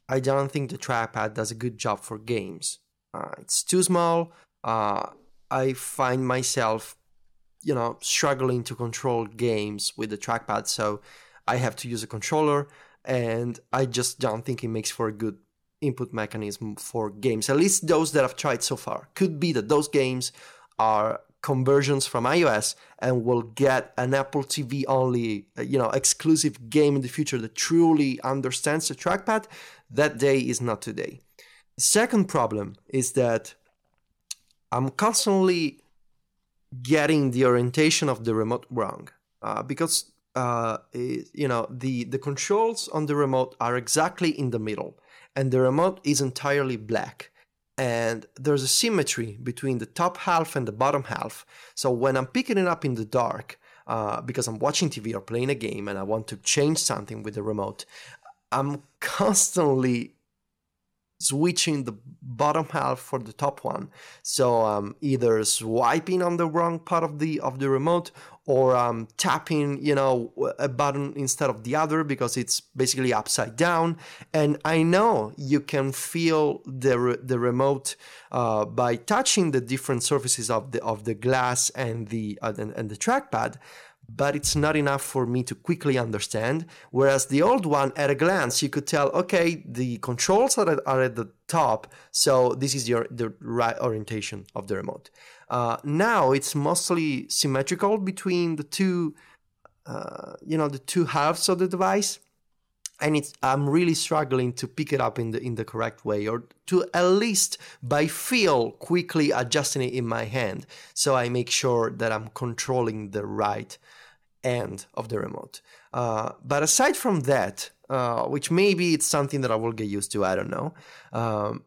I don't think the trackpad does a good job for games. Uh, it's too small. Uh, I find myself, you know, struggling to control games with the trackpad, so I have to use a controller, and I just don't think it makes for a good input mechanism for games. At least those that I've tried so far. Could be that those games are conversions from iOS and will get an Apple TV only, uh, you know, exclusive game in the future that truly understands the trackpad. That day is not today. Second problem is that I'm constantly getting the orientation of the remote wrong uh, because uh, you know the the controls on the remote are exactly in the middle and the remote is entirely black. And there's a symmetry between the top half and the bottom half. So when I'm picking it up in the dark, uh, because I'm watching TV or playing a game and I want to change something with the remote, I'm constantly switching the bottom half for the top one. So I'm either swiping on the wrong part of the of the remote or um, tapping, you know, a button instead of the other because it's basically upside down. And I know you can feel the re- the remote uh, by touching the different surfaces of the of the glass and the uh, and, and the trackpad but it's not enough for me to quickly understand. Whereas the old one, at a glance, you could tell, okay, the controls are at, are at the top, so this is your the right orientation of the remote. Uh, now it's mostly symmetrical between the two, uh, you know, the two halves of the device, and it's I'm really struggling to pick it up in the in the correct way, or to at least by feel quickly adjusting it in my hand, so I make sure that I'm controlling the right end of the remote. Uh, but aside from that, uh, which maybe it's something that I will get used to, I don't know. Um,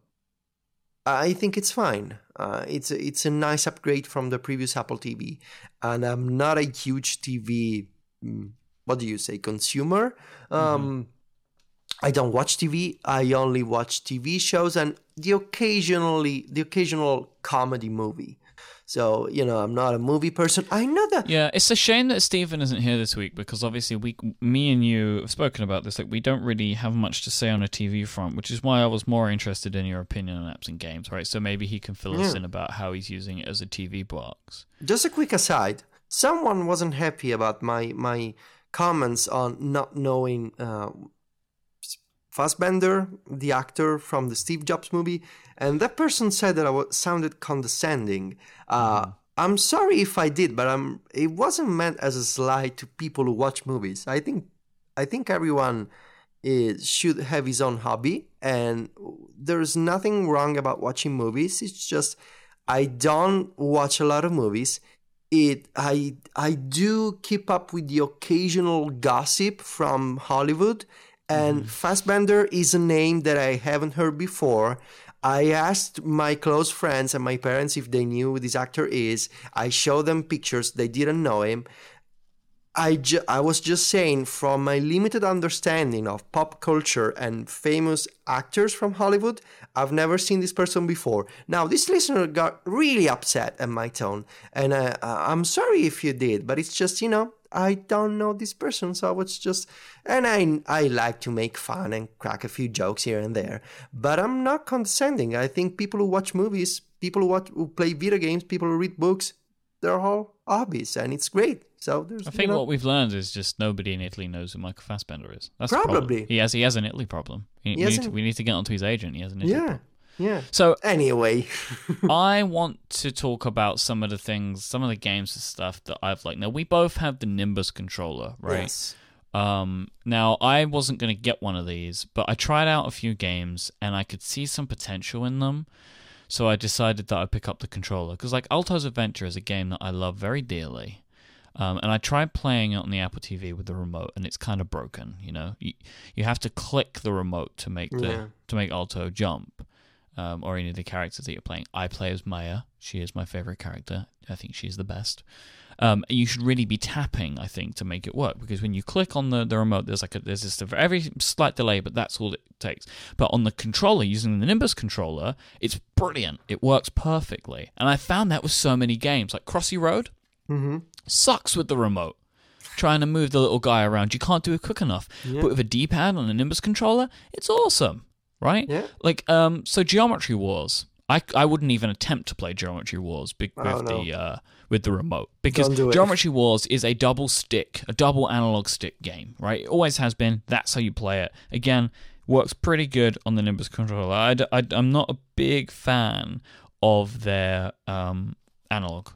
I think it's fine. Uh, it's a, it's a nice upgrade from the previous Apple TV, and I'm not a huge TV. Mm, what do you say, consumer? Um, mm-hmm. I don't watch TV. I only watch TV shows and the occasionally the occasional comedy movie. So, you know, I'm not a movie person. I know that. Yeah, it's a shame that Stephen isn't here this week because obviously we, me and you have spoken about this. Like, we don't really have much to say on a TV front, which is why I was more interested in your opinion on apps and games, right? So maybe he can fill yeah. us in about how he's using it as a TV box. Just a quick aside someone wasn't happy about my, my comments on not knowing. Uh, Fassbender, the actor from the Steve Jobs movie, and that person said that I sounded condescending. Uh, mm-hmm. I'm sorry if I did, but I'm, it wasn't meant as a slight to people who watch movies. I think I think everyone is, should have his own hobby, and there's nothing wrong about watching movies. It's just I don't watch a lot of movies. It I I do keep up with the occasional gossip from Hollywood And Mm-hmm. Fassbender is a name that I haven't heard before. I asked my close friends and my parents if they knew who this actor is. I showed them pictures, they didn't know him. I, ju- I was just saying, from my limited understanding of pop culture and famous actors from Hollywood, I've never seen this person before. Now, this listener got really upset at my tone, and uh, uh, I'm sorry if you did, but it's just, you know, I don't know this person, so I was just, and I, I like to make fun and crack a few jokes here and there, but I'm not condescending. I think people who watch movies, people who, watch, who play video games, people who read books, they're all hobbies, and it's great. So there's, I you think know, what we've learned is just nobody in Italy knows who Michael Fassbender is. That's. Probably. He has he has an Italy problem. He- He we, need to, an- we need to get onto his agent. He has an Italy yeah, problem. Yeah. So Anyway, I want to talk about some of the things, some of the games and stuff that I've liked. Now we both have the Nimbus controller, right? Yes. Um, now I wasn't going to get one of these, but I tried out a few games and I could see some potential in them. So I decided that I'd pick up the controller because, like, Alto's Adventure is a game that I love very dearly. Um, and I tried playing it on the Apple TV with the remote, and it's kind of broken. You know, you, you have to click the remote to make the Yeah. to make Alto jump, um, or any of the characters that you're playing. I play as Maya. She is my favorite character. I think she's the best. Um, you should really be tapping, I think, to make it work because when you click on the, the remote, there's like a, there's just a very slight delay, but that's all it takes. But on the controller, using the Nimbus controller, it's brilliant. It works perfectly, and I found that with so many games like Crossy Road Mm-hmm. sucks with the remote. Trying to move the little guy around, you can't do it quick enough. Yeah. But with a D-pad on a Nimbus controller, it's awesome, right? Yeah. Like, um, so Geometry Wars. I, I wouldn't even attempt to play Geometry Wars be- with Oh, no. the uh, with the remote because Don't do it. Geometry Wars is a double stick, a double analog stick game, right? It always has been. That's how you play it. Again, works pretty good on the Nimbus controller. I, I, am not a big fan of their um, analog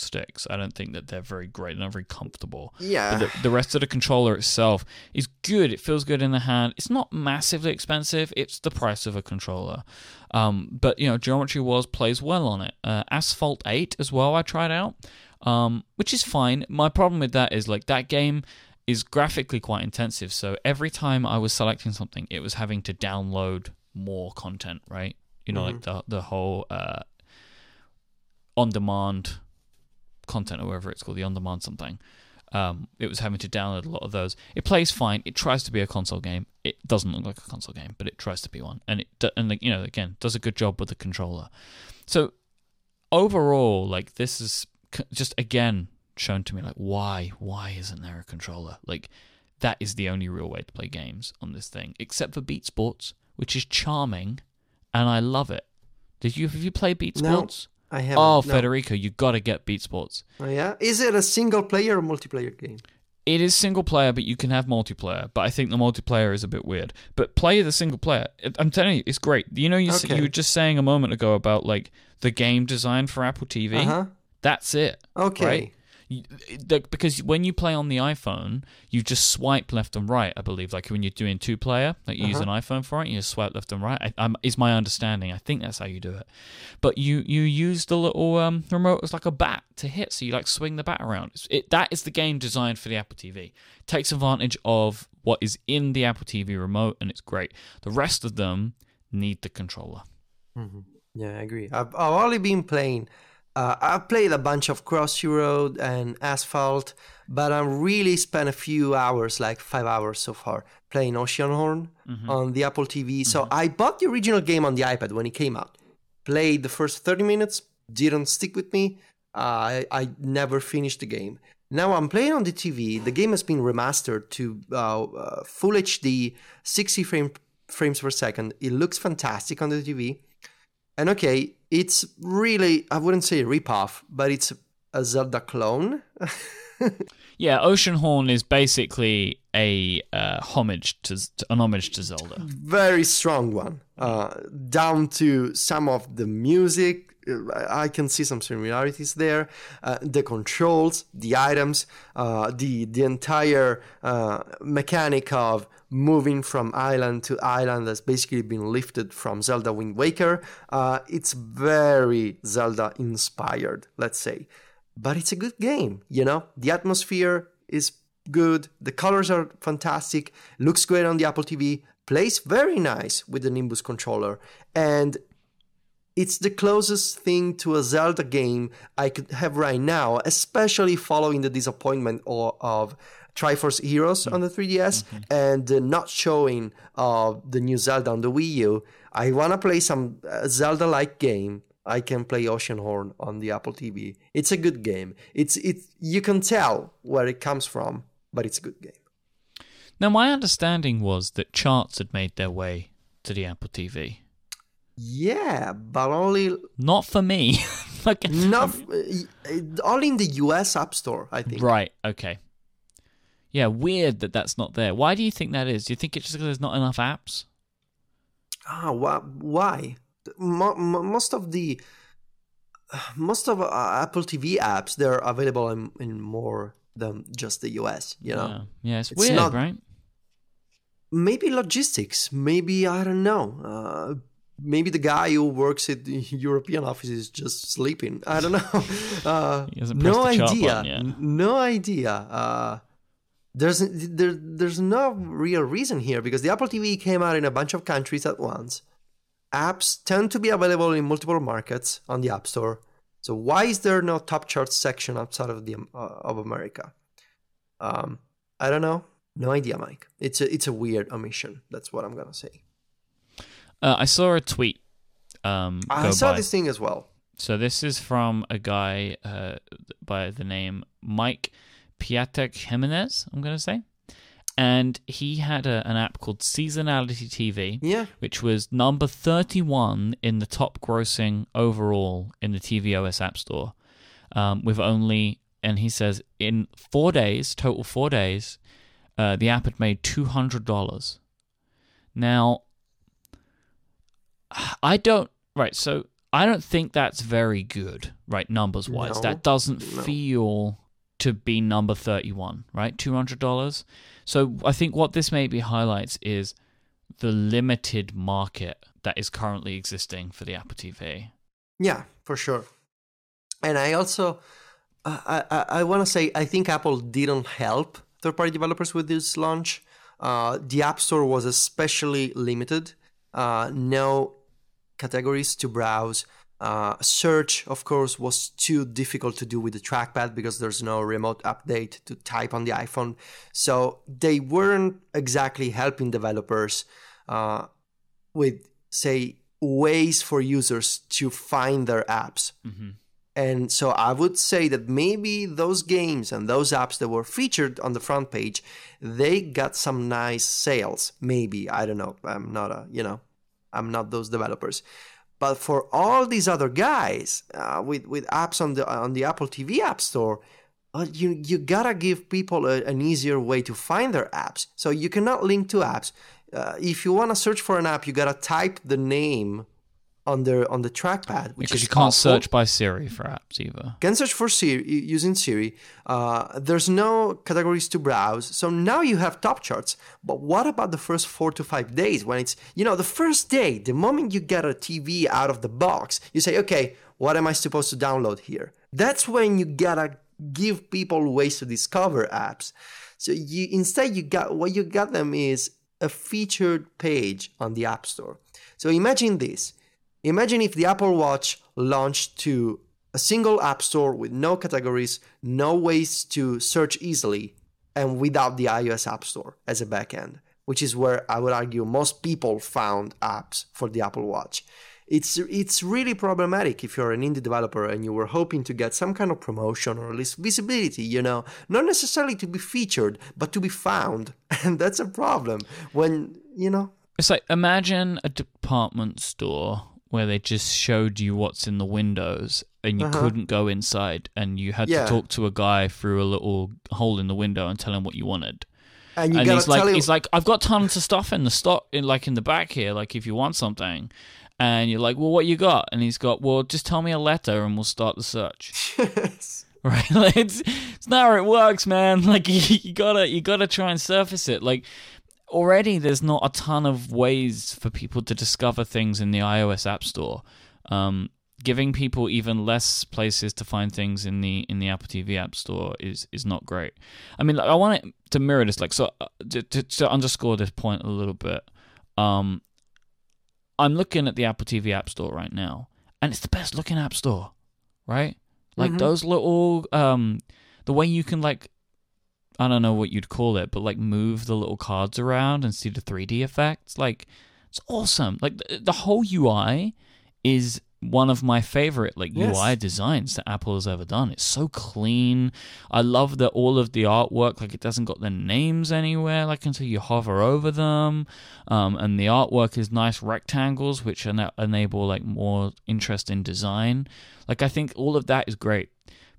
sticks. I don't think that they're very great. They're not very comfortable. Yeah. But the, the rest of the controller itself is good. It feels good in the hand. It's not massively expensive. It's the price of a controller. Um, but you know, Geometry Wars plays well on it. Uh, Asphalt Eight as well. I tried out, um, which is fine. My problem with that is like that game is graphically quite intensive. So every time I was selecting something, it was having to download more content. Right? You know, like the the whole uh, on demand content or whatever it's called, the on demand something. Um, it was having to download a lot of those. It plays fine. It tries to be a console game. It doesn't look like a console game, but it tries to be one, and it and like, you know again does a good job with the controller. So overall, like this is just again shown to me like why why isn't there a controller? Like that is the only real way to play games on this thing, except for Beat Sports, which is charming, and I love it. Did you have you played Beat No. I have. Oh, no. Federico, you got to get Beat Sports. Oh, yeah. Is it a single player or multiplayer game? It is single player, but you can have multiplayer. But I think the multiplayer is a bit weird. But play the single player. I'm telling you, it's great. You know, you s you were just saying a moment ago about like the game design for Apple TV. Uh huh. That's it. Okay. Right? Because when you play on the iPhone, you just swipe left and right. I believe, like when you're doing two player, like you use an Uh-huh. iPhone for it, you just swipe left and right. I, I'm, is my understanding. I think that's how you do it. But you you use the little um, remote as like a bat to hit, so you like swing the bat around. It's- It, that is the game designed for the Apple TV. It Takes advantage of what is in the Apple TV remote, and it's great. The rest of them need the controller. Yeah, I agree. I've, I've only been playing. Uh, I've played a bunch of Crossy Road and Asphalt, but I really spent a few hours, like five hours so far, playing Oceanhorn on the Apple TV. So I bought the original game on the iPad when it came out. Played the first 30 minutes, didn't stick with me. Uh, I, I never finished the game. Now I'm playing on the TV. The game has been remastered to uh, uh, full HD, 60 frame, frames per second. It looks fantastic on the TV. And okay, it's really, I wouldn't say a ripoff, but it's a Zelda clone. Yeah, Oceanhorn is basically a uh, homage to, to an homage to Zelda. Very strong one. Uh, down to some of the music. I can see some similarities there. Uh, the controls, the items, uh, the the entire uh, mechanic of moving from island to island that's basically been lifted from Zelda Wind Waker. Uh, it's very Zelda inspired, let's say. But it's a good game, you know? The atmosphere is good. The colors are fantastic. Looks great on the Apple TV. Plays very nice with the Nimbus controller. And it's the closest thing to a Zelda game I could have right now, especially following the disappointment of, of Triforce Heroes mm-hmm. on the 3DS mm-hmm. and uh, not showing uh, the new Zelda on the Wii U. I want to play some uh, Zelda like game. I can play Oceanhorn on the Apple TV. It's a good game. It's it you can tell where it comes from, but it's a good game. Now my understanding was that charts had made their way to the Apple TV. Yeah, but only not for me. like, not only in the US App Store, I think. Right. Okay. Yeah, weird that that's not there. Why do you think that is? Do you think it's just because there's not enough apps? Ah, why? Most of the most of uh, Apple TV apps they're available in, in more than just the US. You know. Yeah, yeah it's, it's weird, not, right? Maybe logistics. Maybe I don't know. Uh, maybe the guy who works at the European office is just sleeping. I don't know. Uh, no idea. No idea. Uh, there's there, there's no real reason here because the Apple TV came out in a bunch of countries at once. Apps tend to be available in multiple markets on the App Store. So why is there no top charts section outside of the uh, of America? Um, I don't know. No idea, Myke. It's a it's a weird omission. That's what I'm gonna say. Uh, I saw a tweet. Um, I saw by. this thing as well. So this is from a guy uh, by the name Mike Piatek Jimenez, I'm going to say. And he had a, an app called Seasonality TV, yeah. which was number 31 in the top grossing overall in the tvOS App Store, um, with only, and he says, in four days, total four days, uh, the app had made $200. Now, I don't, right, so I don't think that's very good, right, numbers wise. No, that doesn't no. feel to be number 31, right? $200. So I think what this maybe highlights is the limited market that is currently existing for the Apple TV. Yeah, for sure. And I also I I, I want to say I think Apple didn't help third-party developers with this launch. Uh, the App Store was especially limited. Uh, no categories to browse. Uh, search, of course, was too difficult to do with the trackpad because there's no remote update to type on the iPhone. So they weren't exactly helping developers uh, with, say, ways for users to find their apps. Mm-hmm. And so I would say that maybe those games and those apps that were featured on the front page, they got some nice sales. Maybe I don't know. I'm not a you know, I'm not those developers. But for all these other guys uh, with with apps on the on the Apple TV App Store, uh, you you gotta give people a, an easier way to find their apps. So you cannot link to apps. Uh, if you want to search for an app, you gotta type the name on the on the trackpad, which because you can't awful. search by Siri for apps either. Can search for Siri using Siri. Uh, there's no categories to browse, so now you have top charts. But what about the first four to five days when it's you know the first day, the moment you get a TV out of the box, you say, okay, what am I supposed to download here? That's when you gotta give people ways to discover apps. So you instead you got what you got them is a featured page on the App Store. So imagine this Imagine if the Apple Watch launched to a single app store with no categories, no ways to search easily, and without the iOS App Store as a backend, which is where I would argue most people found apps for the Apple Watch. It's it's really problematic if you're an indie developer and you were hoping to get some kind of promotion or at least visibility, you know, not necessarily to be featured, but to be found. And that's a problem when, you know. It's like imagine a department store where they just showed you what's in the windows and you uh-huh. couldn't go inside and you had yeah. to talk to a guy through a little hole in the window and tell him what you wanted. And, you and he's like, him- he's like, I've got tons of stuff in the stock, in like in the back here. Like if you want something, and you're like, well, what you got? And he's got, well, just tell me a letter and we'll start the search. right? Like, it's, it's not how it works, man. Like you, you gotta you gotta try and surface it. Like already there's not a ton of ways for people to discover things in the iOS App Store. Um, giving people even less places to find things in the in the Apple TV App Store is is not great. I mean, like, I want it to mirror this. Like, so uh, to, to, to underscore this point a little bit, um, I'm looking at the Apple TV App Store right now, and it's the best looking App Store, right? Like Mhm. those little, um, the way you can like, I don't know what you'd call it, but like move the little cards around and see the 3D effects. Like, it's awesome. Like the, the whole UI is one of my favorite like Yes. UI designs that Apple has ever done. It's so clean. I love that all of the artwork like it doesn't got their names anywhere like until you hover over them. Um, and the artwork is nice rectangles which ena- enable like more interest in design. Like I think all of that is great.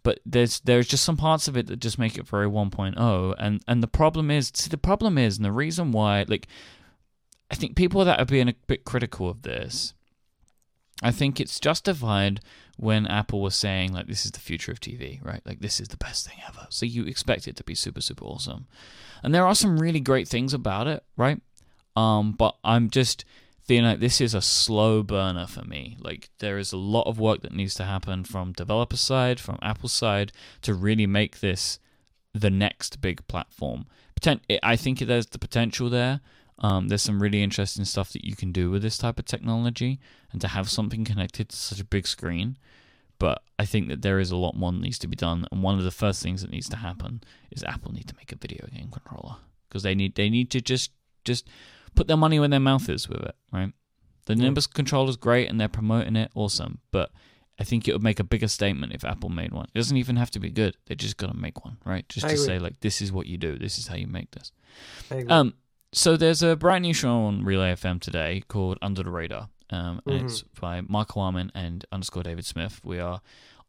But there's there's just some parts of it that just make it very 1.0 and and the problem is see the problem is and the reason why like I think people that are being a bit critical of this I think it's justified when Apple was saying like this is the future of TV, right? Like this is the best thing ever. So you expect it to be super super awesome. And there are some really great things about it, right? Um but I'm just feeling like this is a slow burner for me. Like there is a lot of work that needs to happen from developer side, from Apple side to really make this the next big platform. I think there's the potential there. Um, there's some really interesting stuff that you can do with this type of technology, and to have something connected to such a big screen. But I think that there is a lot more that needs to be done, and one of the first things that needs to happen is Apple need to make a video game controller because they need they need to just just put their money where their mouth is with it, right? The Yeah. Nimbus controller is great, and they're promoting it, awesome. But I think it would make a bigger statement if Apple made one. It doesn't even have to be good; they just got to make one, right? Just I to agree. say like, this is what you do, this is how you make this. Um, so there's a brand new show on Relay FM today called Under the Radar. Um, and it's by Marco Arment and underscore David Smith. We are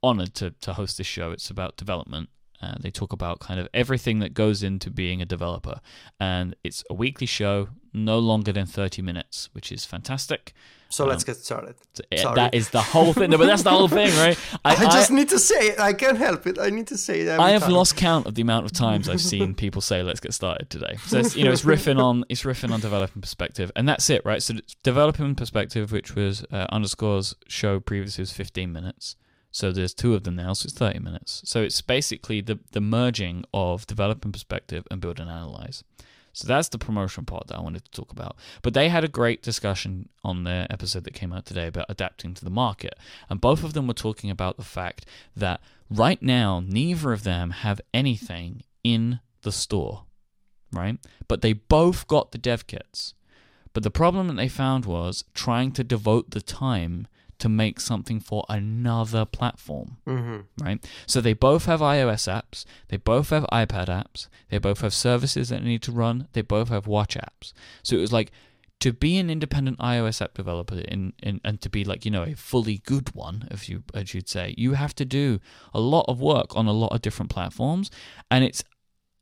honored to, to host this show. It's about development. Uh, they talk about kind of everything that goes into being a developer. And it's a weekly show, no longer than 30 minutes, which is fantastic. so let's um, get started. Uh, Sorry. That is the whole thing. No, but that's the whole thing, right? I, just need to say it. I can't help it. I need to say that. I have time. lost count of the amount of times I've seen people say "Let's get started today." So it's, you know, it's riffing on it's riffing on developing perspective, and that's it, right? So it's developing perspective, which was uh, underscores show previously was fifteen minutes. So there's two of them now, so it's thirty minutes. So it's basically the the merging of developing perspective and build and analyze. So that's the promotion part that I wanted to talk about. But they had a great discussion on their episode that came out today about adapting to the market. And both of them were talking about the fact that right now, neither of them have anything in the store, right? But they both got the dev kits. But the problem that they found was trying to devote the time to make something for another platform Mhm. right? So they both have iOS apps, they both have iPad apps, they both have services that need to run, they both have watch apps. So it was like to be an independent iOS app developer in, in and to be like, you know, a fully good one, if you as you'd say, you have to do a lot of work on a lot of different platforms. And it's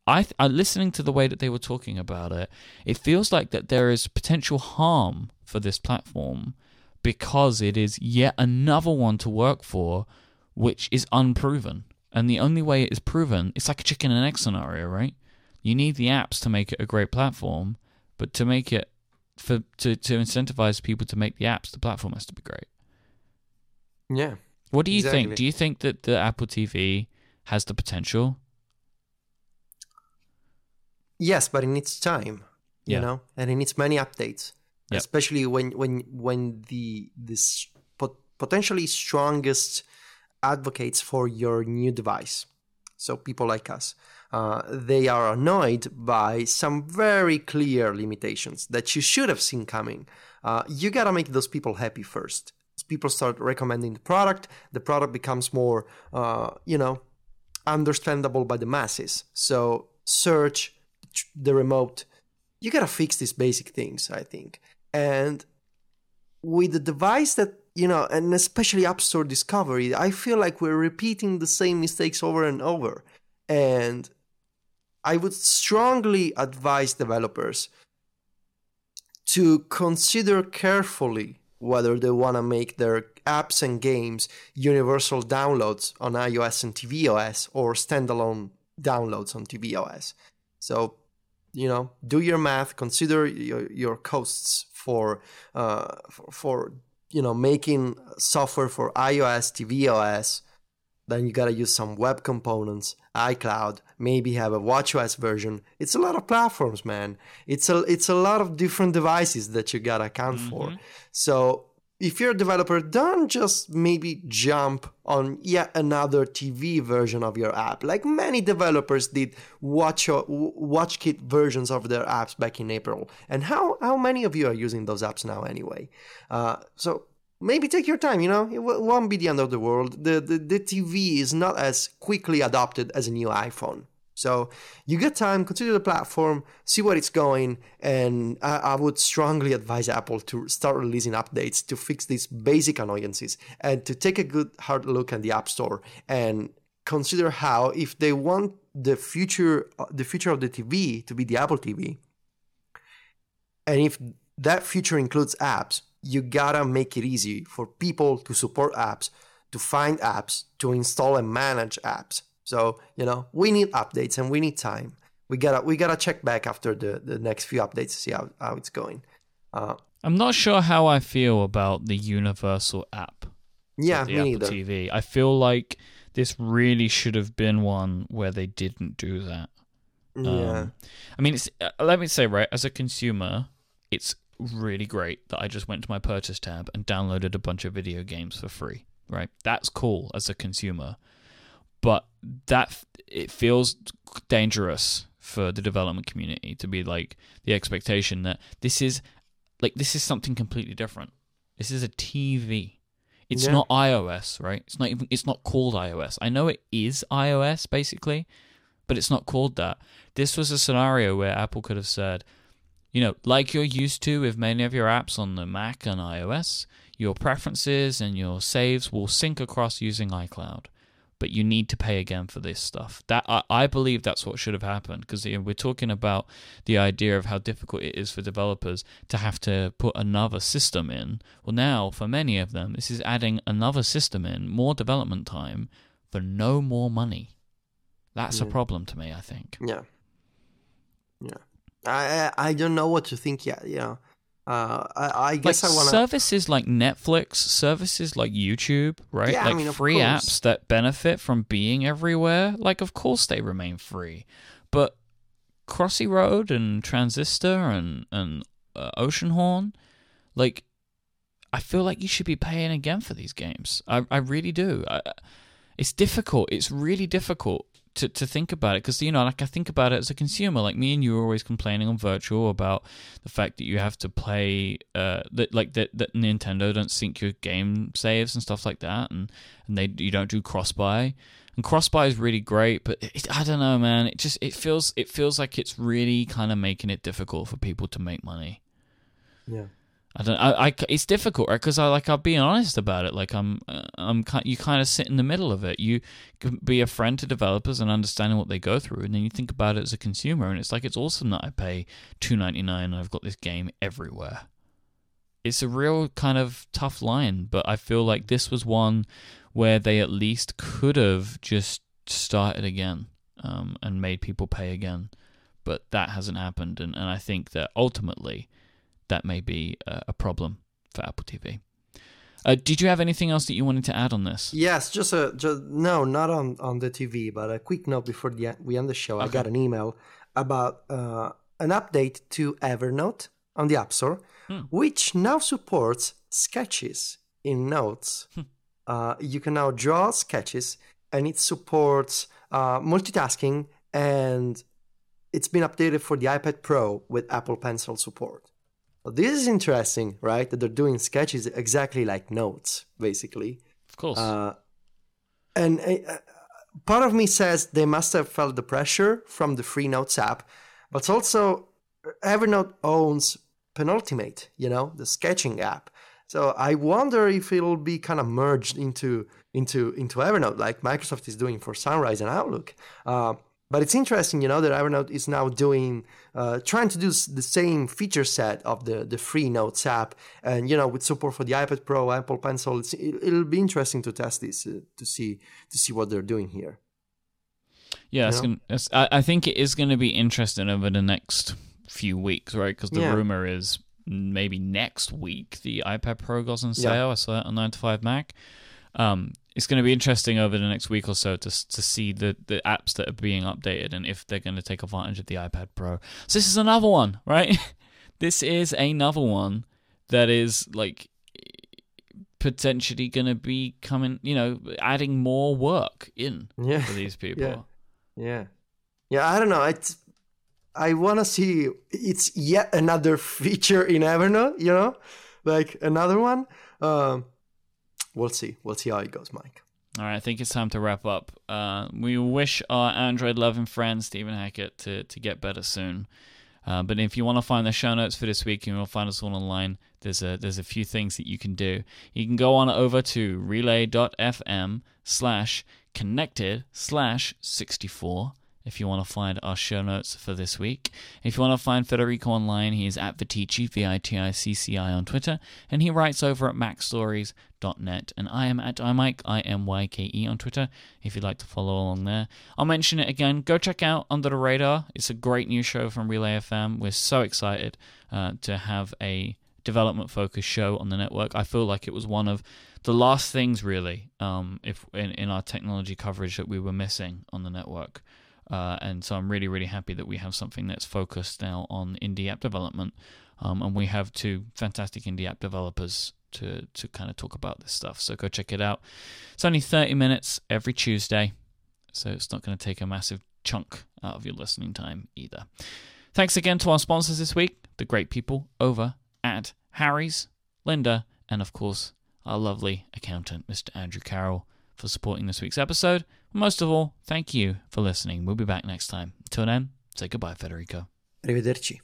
I, th- I listening to the way that they were talking about it, it feels like that there is potential harm for this platform because it is yet another one to work for which is unproven. And the only way it is proven, it's like a chicken and egg scenario, right? You need the apps to make it a great platform, but to make it for to, to incentivize people to make the apps, the platform has to be great. Yeah. What do you think? Do you think that the Apple TV has the potential? Yes, but it needs time, you Yeah. know, and it needs many updates, Yep. especially when when when the this pot- potentially strongest advocates for your new device. So people like us, uh, they are annoyed by some very clear limitations that you should have seen coming. Uh, you gotta make those people happy first. People start recommending the product, the product becomes more, uh, you know, understandable by the masses. So search, the remote, you gotta fix these basic things, I think. And with the device that you know, and especially App Store discovery, I feel like we're repeating the same mistakes over and over. And I would strongly advise developers to consider carefully whether they want to make their apps and games universal downloads on iOS and tvOS or standalone downloads on tvOS. So, you know, do your math, consider your, your costs for, uh, for, for you know making software for iOS, tvOS. Then you gotta use some web components, iCloud, maybe have a WatchOS version. It's a lot of platforms, man. It's a it's a lot of different devices that you gotta account mm-hmm. for. So if you're a developer, don't just maybe jump on yet another TV version of your app. Like many developers did watch WatchKit versions of their apps back in April. And how, how many of you are using those apps now anyway? Uh, so maybe take your time, you know, it won't be the end of the world. The, the, the TV is not as quickly adopted as a new iPhone. So you get time, consider the platform, see where it's going, and I, I, would strongly advise Apple to start releasing updates to fix these basic annoyances and to take a good hard look at the App Store and consider how if they want the future uh, the future of the TV to be the Apple TV, and if that future includes apps, you gotta make it easy for people to support apps, to find apps, to install and manage apps so you know we need updates and we need time. We gotta we gotta check back after the the next few updates to see how how it's going. Uh, I'm not sure how I feel about the universal app. Yeah, the me Apple neither. TV. I feel like this really should have been one where they didn't do that. Yeah. Um, I mean, it's, uh, let me say, right, as a consumer, it's really great that I just went to my purchase tab and downloaded a bunch of video games for free, right? That's cool as a consumer but that it feels dangerous for the development community to be like the expectation that this is like this is something completely different. This is a TV. It's yeah. not iOS, right? It's not even it's not called iOS. I know it is iOS basically, but it's not called that. This was a scenario where Apple could have said, you know, like you're used to with many of your apps on the Mac and iOS, your preferences and your saves will sync across using iCloud but you need to pay again for this stuff. That I, I believe that's what should have happened because you know, we're talking about the idea of how difficult it is for developers to have to put another system in. Well, now for many of them, this is adding another system in, more development time for no more money. That's yeah. a mm. problem to me. I think. Yeah. Yeah. I I don't know what to think yet. You know uh, I, I guess like I want services like Netflix, services like YouTube, right? Yeah, like I mean, free apps that benefit from being everywhere. Like, of course they remain free, but Crossy Road and Transistor and and uh, Oceanhorn, like, I feel like you should be paying again for these games. I I really do. I, it's difficult. It's really difficult to, to think about it because you know like I think about it as a consumer like me and you are always complaining on virtual about the fact that you have to play uh that like that, that Nintendo don't sync your game saves and stuff like that and and they you don't do cross buy and cross buy is really great but it, I don't know man it just it feels it feels like it's really kind of making it difficult for people to make money. Yeah I don't. I, I it's difficult, right? Because I like I'll be honest about it. Like I'm, uh, I'm. You kind of sit in the middle of it. You can be a friend to developers and understanding what they go through, and then you think about it as a consumer, and it's like it's awesome that I pay two ninety nine and I've got this game everywhere. It's a real kind of tough line, but I feel like this was one where they at least could have just started again um, and made people pay again, but that hasn't happened, and, and I think that ultimately that may be a problem for Apple TV. Uh, did you have anything else that you wanted to add on this? Yes, just a just, no, not on on the TV, but a quick note before the, we end the show. Okay. I got an email about uh, an update to Evernote on the App Store, hmm. which now supports sketches in Notes. Hmm. Uh, you can now draw sketches, and it supports uh, multitasking, and it's been updated for the iPad Pro with Apple Pencil support. This is interesting, right? That they're doing sketches exactly like notes, basically. Of course. Uh, and uh, part of me says they must have felt the pressure from the free Notes app, but also Evernote owns Penultimate, you know, the sketching app. So I wonder if it'll be kind of merged into into into Evernote, like Microsoft is doing for Sunrise and Outlook. Uh, but it's interesting, you know, that Evernote is now doing, uh, trying to do the same feature set of the, the free Notes app. And, you know, with support for the iPad Pro, Apple Pencil, it, will be interesting to test this uh, to see to see what they're doing here. Yeah, it's gonna, it's, I, I think it is going to be interesting over the next few weeks, right? Because the yeah. rumor is maybe next week the iPad Pro goes on sale. Yeah. I saw that on 9 to 5 Mac. Um, it's going to be interesting over the next week or so to to see the, the apps that are being updated and if they're going to take advantage of the iPad Pro. So this is another one, right? this is another one that is like potentially going to be coming, you know, adding more work in Yeah. for these people. Yeah. Yeah. Yeah, I don't know. It's I want to see it's yet another feature in Evernote, you know? Like another one. Um we'll see. We'll see how it goes, Myke. All right, I think it's time to wrap up. Uh, we wish our Android loving friend Stephen Hackett to, to get better soon. Uh, but if you want to find the show notes for this week, you will find us all online. There's a there's a few things that you can do. You can go on over to relay.fm slash connected slash 64 if you want to find our show notes for this week. If you want to find Federico online, he is at Viticci, V-I-T-I-C-C-I on Twitter, and he writes over at macstories.net. And I am at imyke, I-M-Y-K-E on Twitter, if you'd like to follow along there. I'll mention it again. Go check out Under the Radar. It's a great new show from Relay FM. We're so excited uh, to have a development focused show on the network. I feel like it was one of the last things really um, if in, in our technology coverage that we were missing on the network. Uh, and so I'm really, really happy that we have something that's focused now on indie app development. Um, and we have two fantastic indie app developers to, to kind of talk about this stuff. So go check it out. It's only 30 minutes every Tuesday. So it's not going to take a massive chunk out of your listening time either. Thanks again to our sponsors this week, the great people over at Harry's, Lynda, and of course, our lovely accountant, Mr. Andrew Carroll, for supporting this week's episode. Most of all, thank you for listening. We'll be back next time. Until then, say goodbye, Federico. Arrivederci.